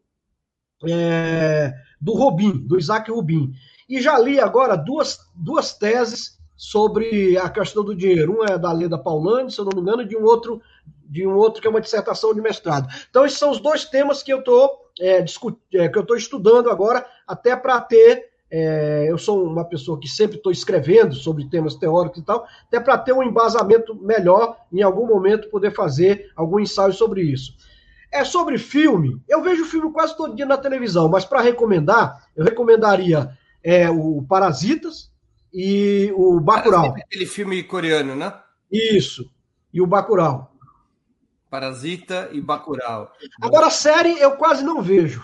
é, do Rubin, do Isaac Rubin. E já li agora duas, duas teses sobre a questão do dinheiro. Um é da Leda Paulani, se eu não me engano, de um outro, de um outro que é uma dissertação de mestrado. Então, esses são os dois temas que eu estou é, é, que eu estou estudando agora, até para ter. É, eu sou uma pessoa que sempre estou escrevendo sobre temas teóricos e tal, até para ter um embasamento melhor, em algum momento poder fazer algum ensaio sobre isso. É sobre filme. Eu vejo filme quase todo dia na televisão, mas para recomendar, eu recomendaria é, o Parasitas e o Bacurau. Aquele filme coreano, né? Isso. E o Bacurau. Parasita e Bacurau. Agora, série eu quase não vejo.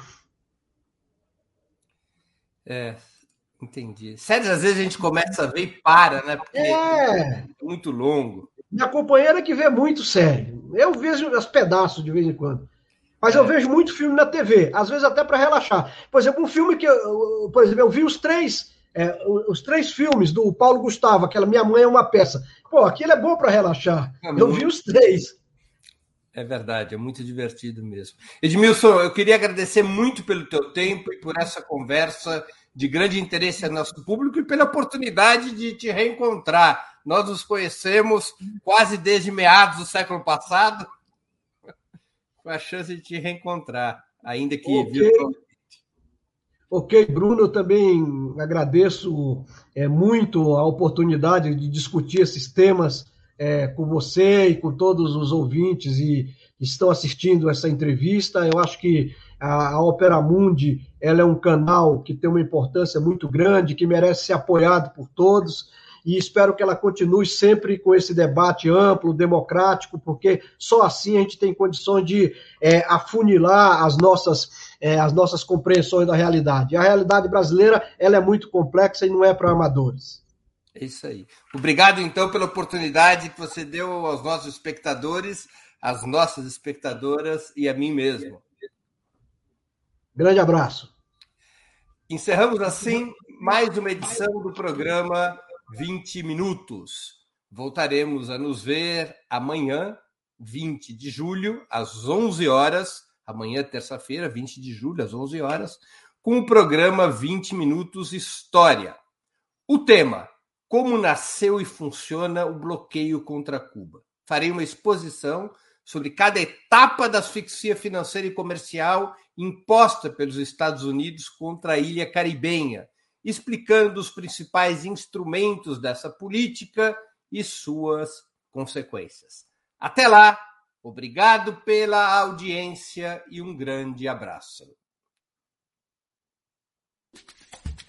É, entendi. Séries, às vezes, a gente começa a ver e para, né? Porque é, é muito longo. Minha companheira que vê muito série. Eu vejo os pedaços de vez em quando. Mas é. eu vejo muito filme na TV, às vezes até para relaxar. Por exemplo, um filme que, eu, por exemplo, eu vi os três, é, os três filmes do Paulo Gustavo, aquela Minha Mãe é uma Peça. Pô, aquilo é bom para relaxar. É eu vi os três. É verdade, é muito divertido mesmo. Edmilson, eu queria agradecer muito pelo teu tempo e por essa conversa de grande interesse ao nosso público e pela oportunidade de te reencontrar. Nós nos conhecemos quase desde meados do século passado, com a chance de te reencontrar, ainda que okay. virtualmente. Ok, Bruno, eu também agradeço é, muito a oportunidade de discutir esses temas é, com você e com todos os ouvintes e estão assistindo essa entrevista. Eu acho que a, a Opera Mundi ela é um canal que tem uma importância muito grande, que merece ser apoiado por todos e espero que ela continue sempre com esse debate amplo, democrático, porque só assim a gente tem condições de é, afunilar as nossas, é, as nossas compreensões da realidade. A realidade brasileira ela é muito complexa e não é para amadores. É isso aí. Obrigado, então, pela oportunidade que você deu aos nossos espectadores, às nossas espectadoras e a mim mesmo. Grande abraço. Encerramos assim mais uma edição do programa 20 Minutos. Voltaremos a nos ver amanhã, 20 de julho, às 11 horas. Amanhã, terça-feira, 20 de julho, às 11 horas, com o programa 20 Minutos História. O tema como nasceu e funciona o bloqueio contra Cuba. Farei uma exposição sobre cada etapa da asfixia financeira e comercial imposta pelos Estados Unidos contra a ilha caribenha, explicando os principais instrumentos dessa política e suas consequências. Até lá, obrigado pela audiência e um grande abraço.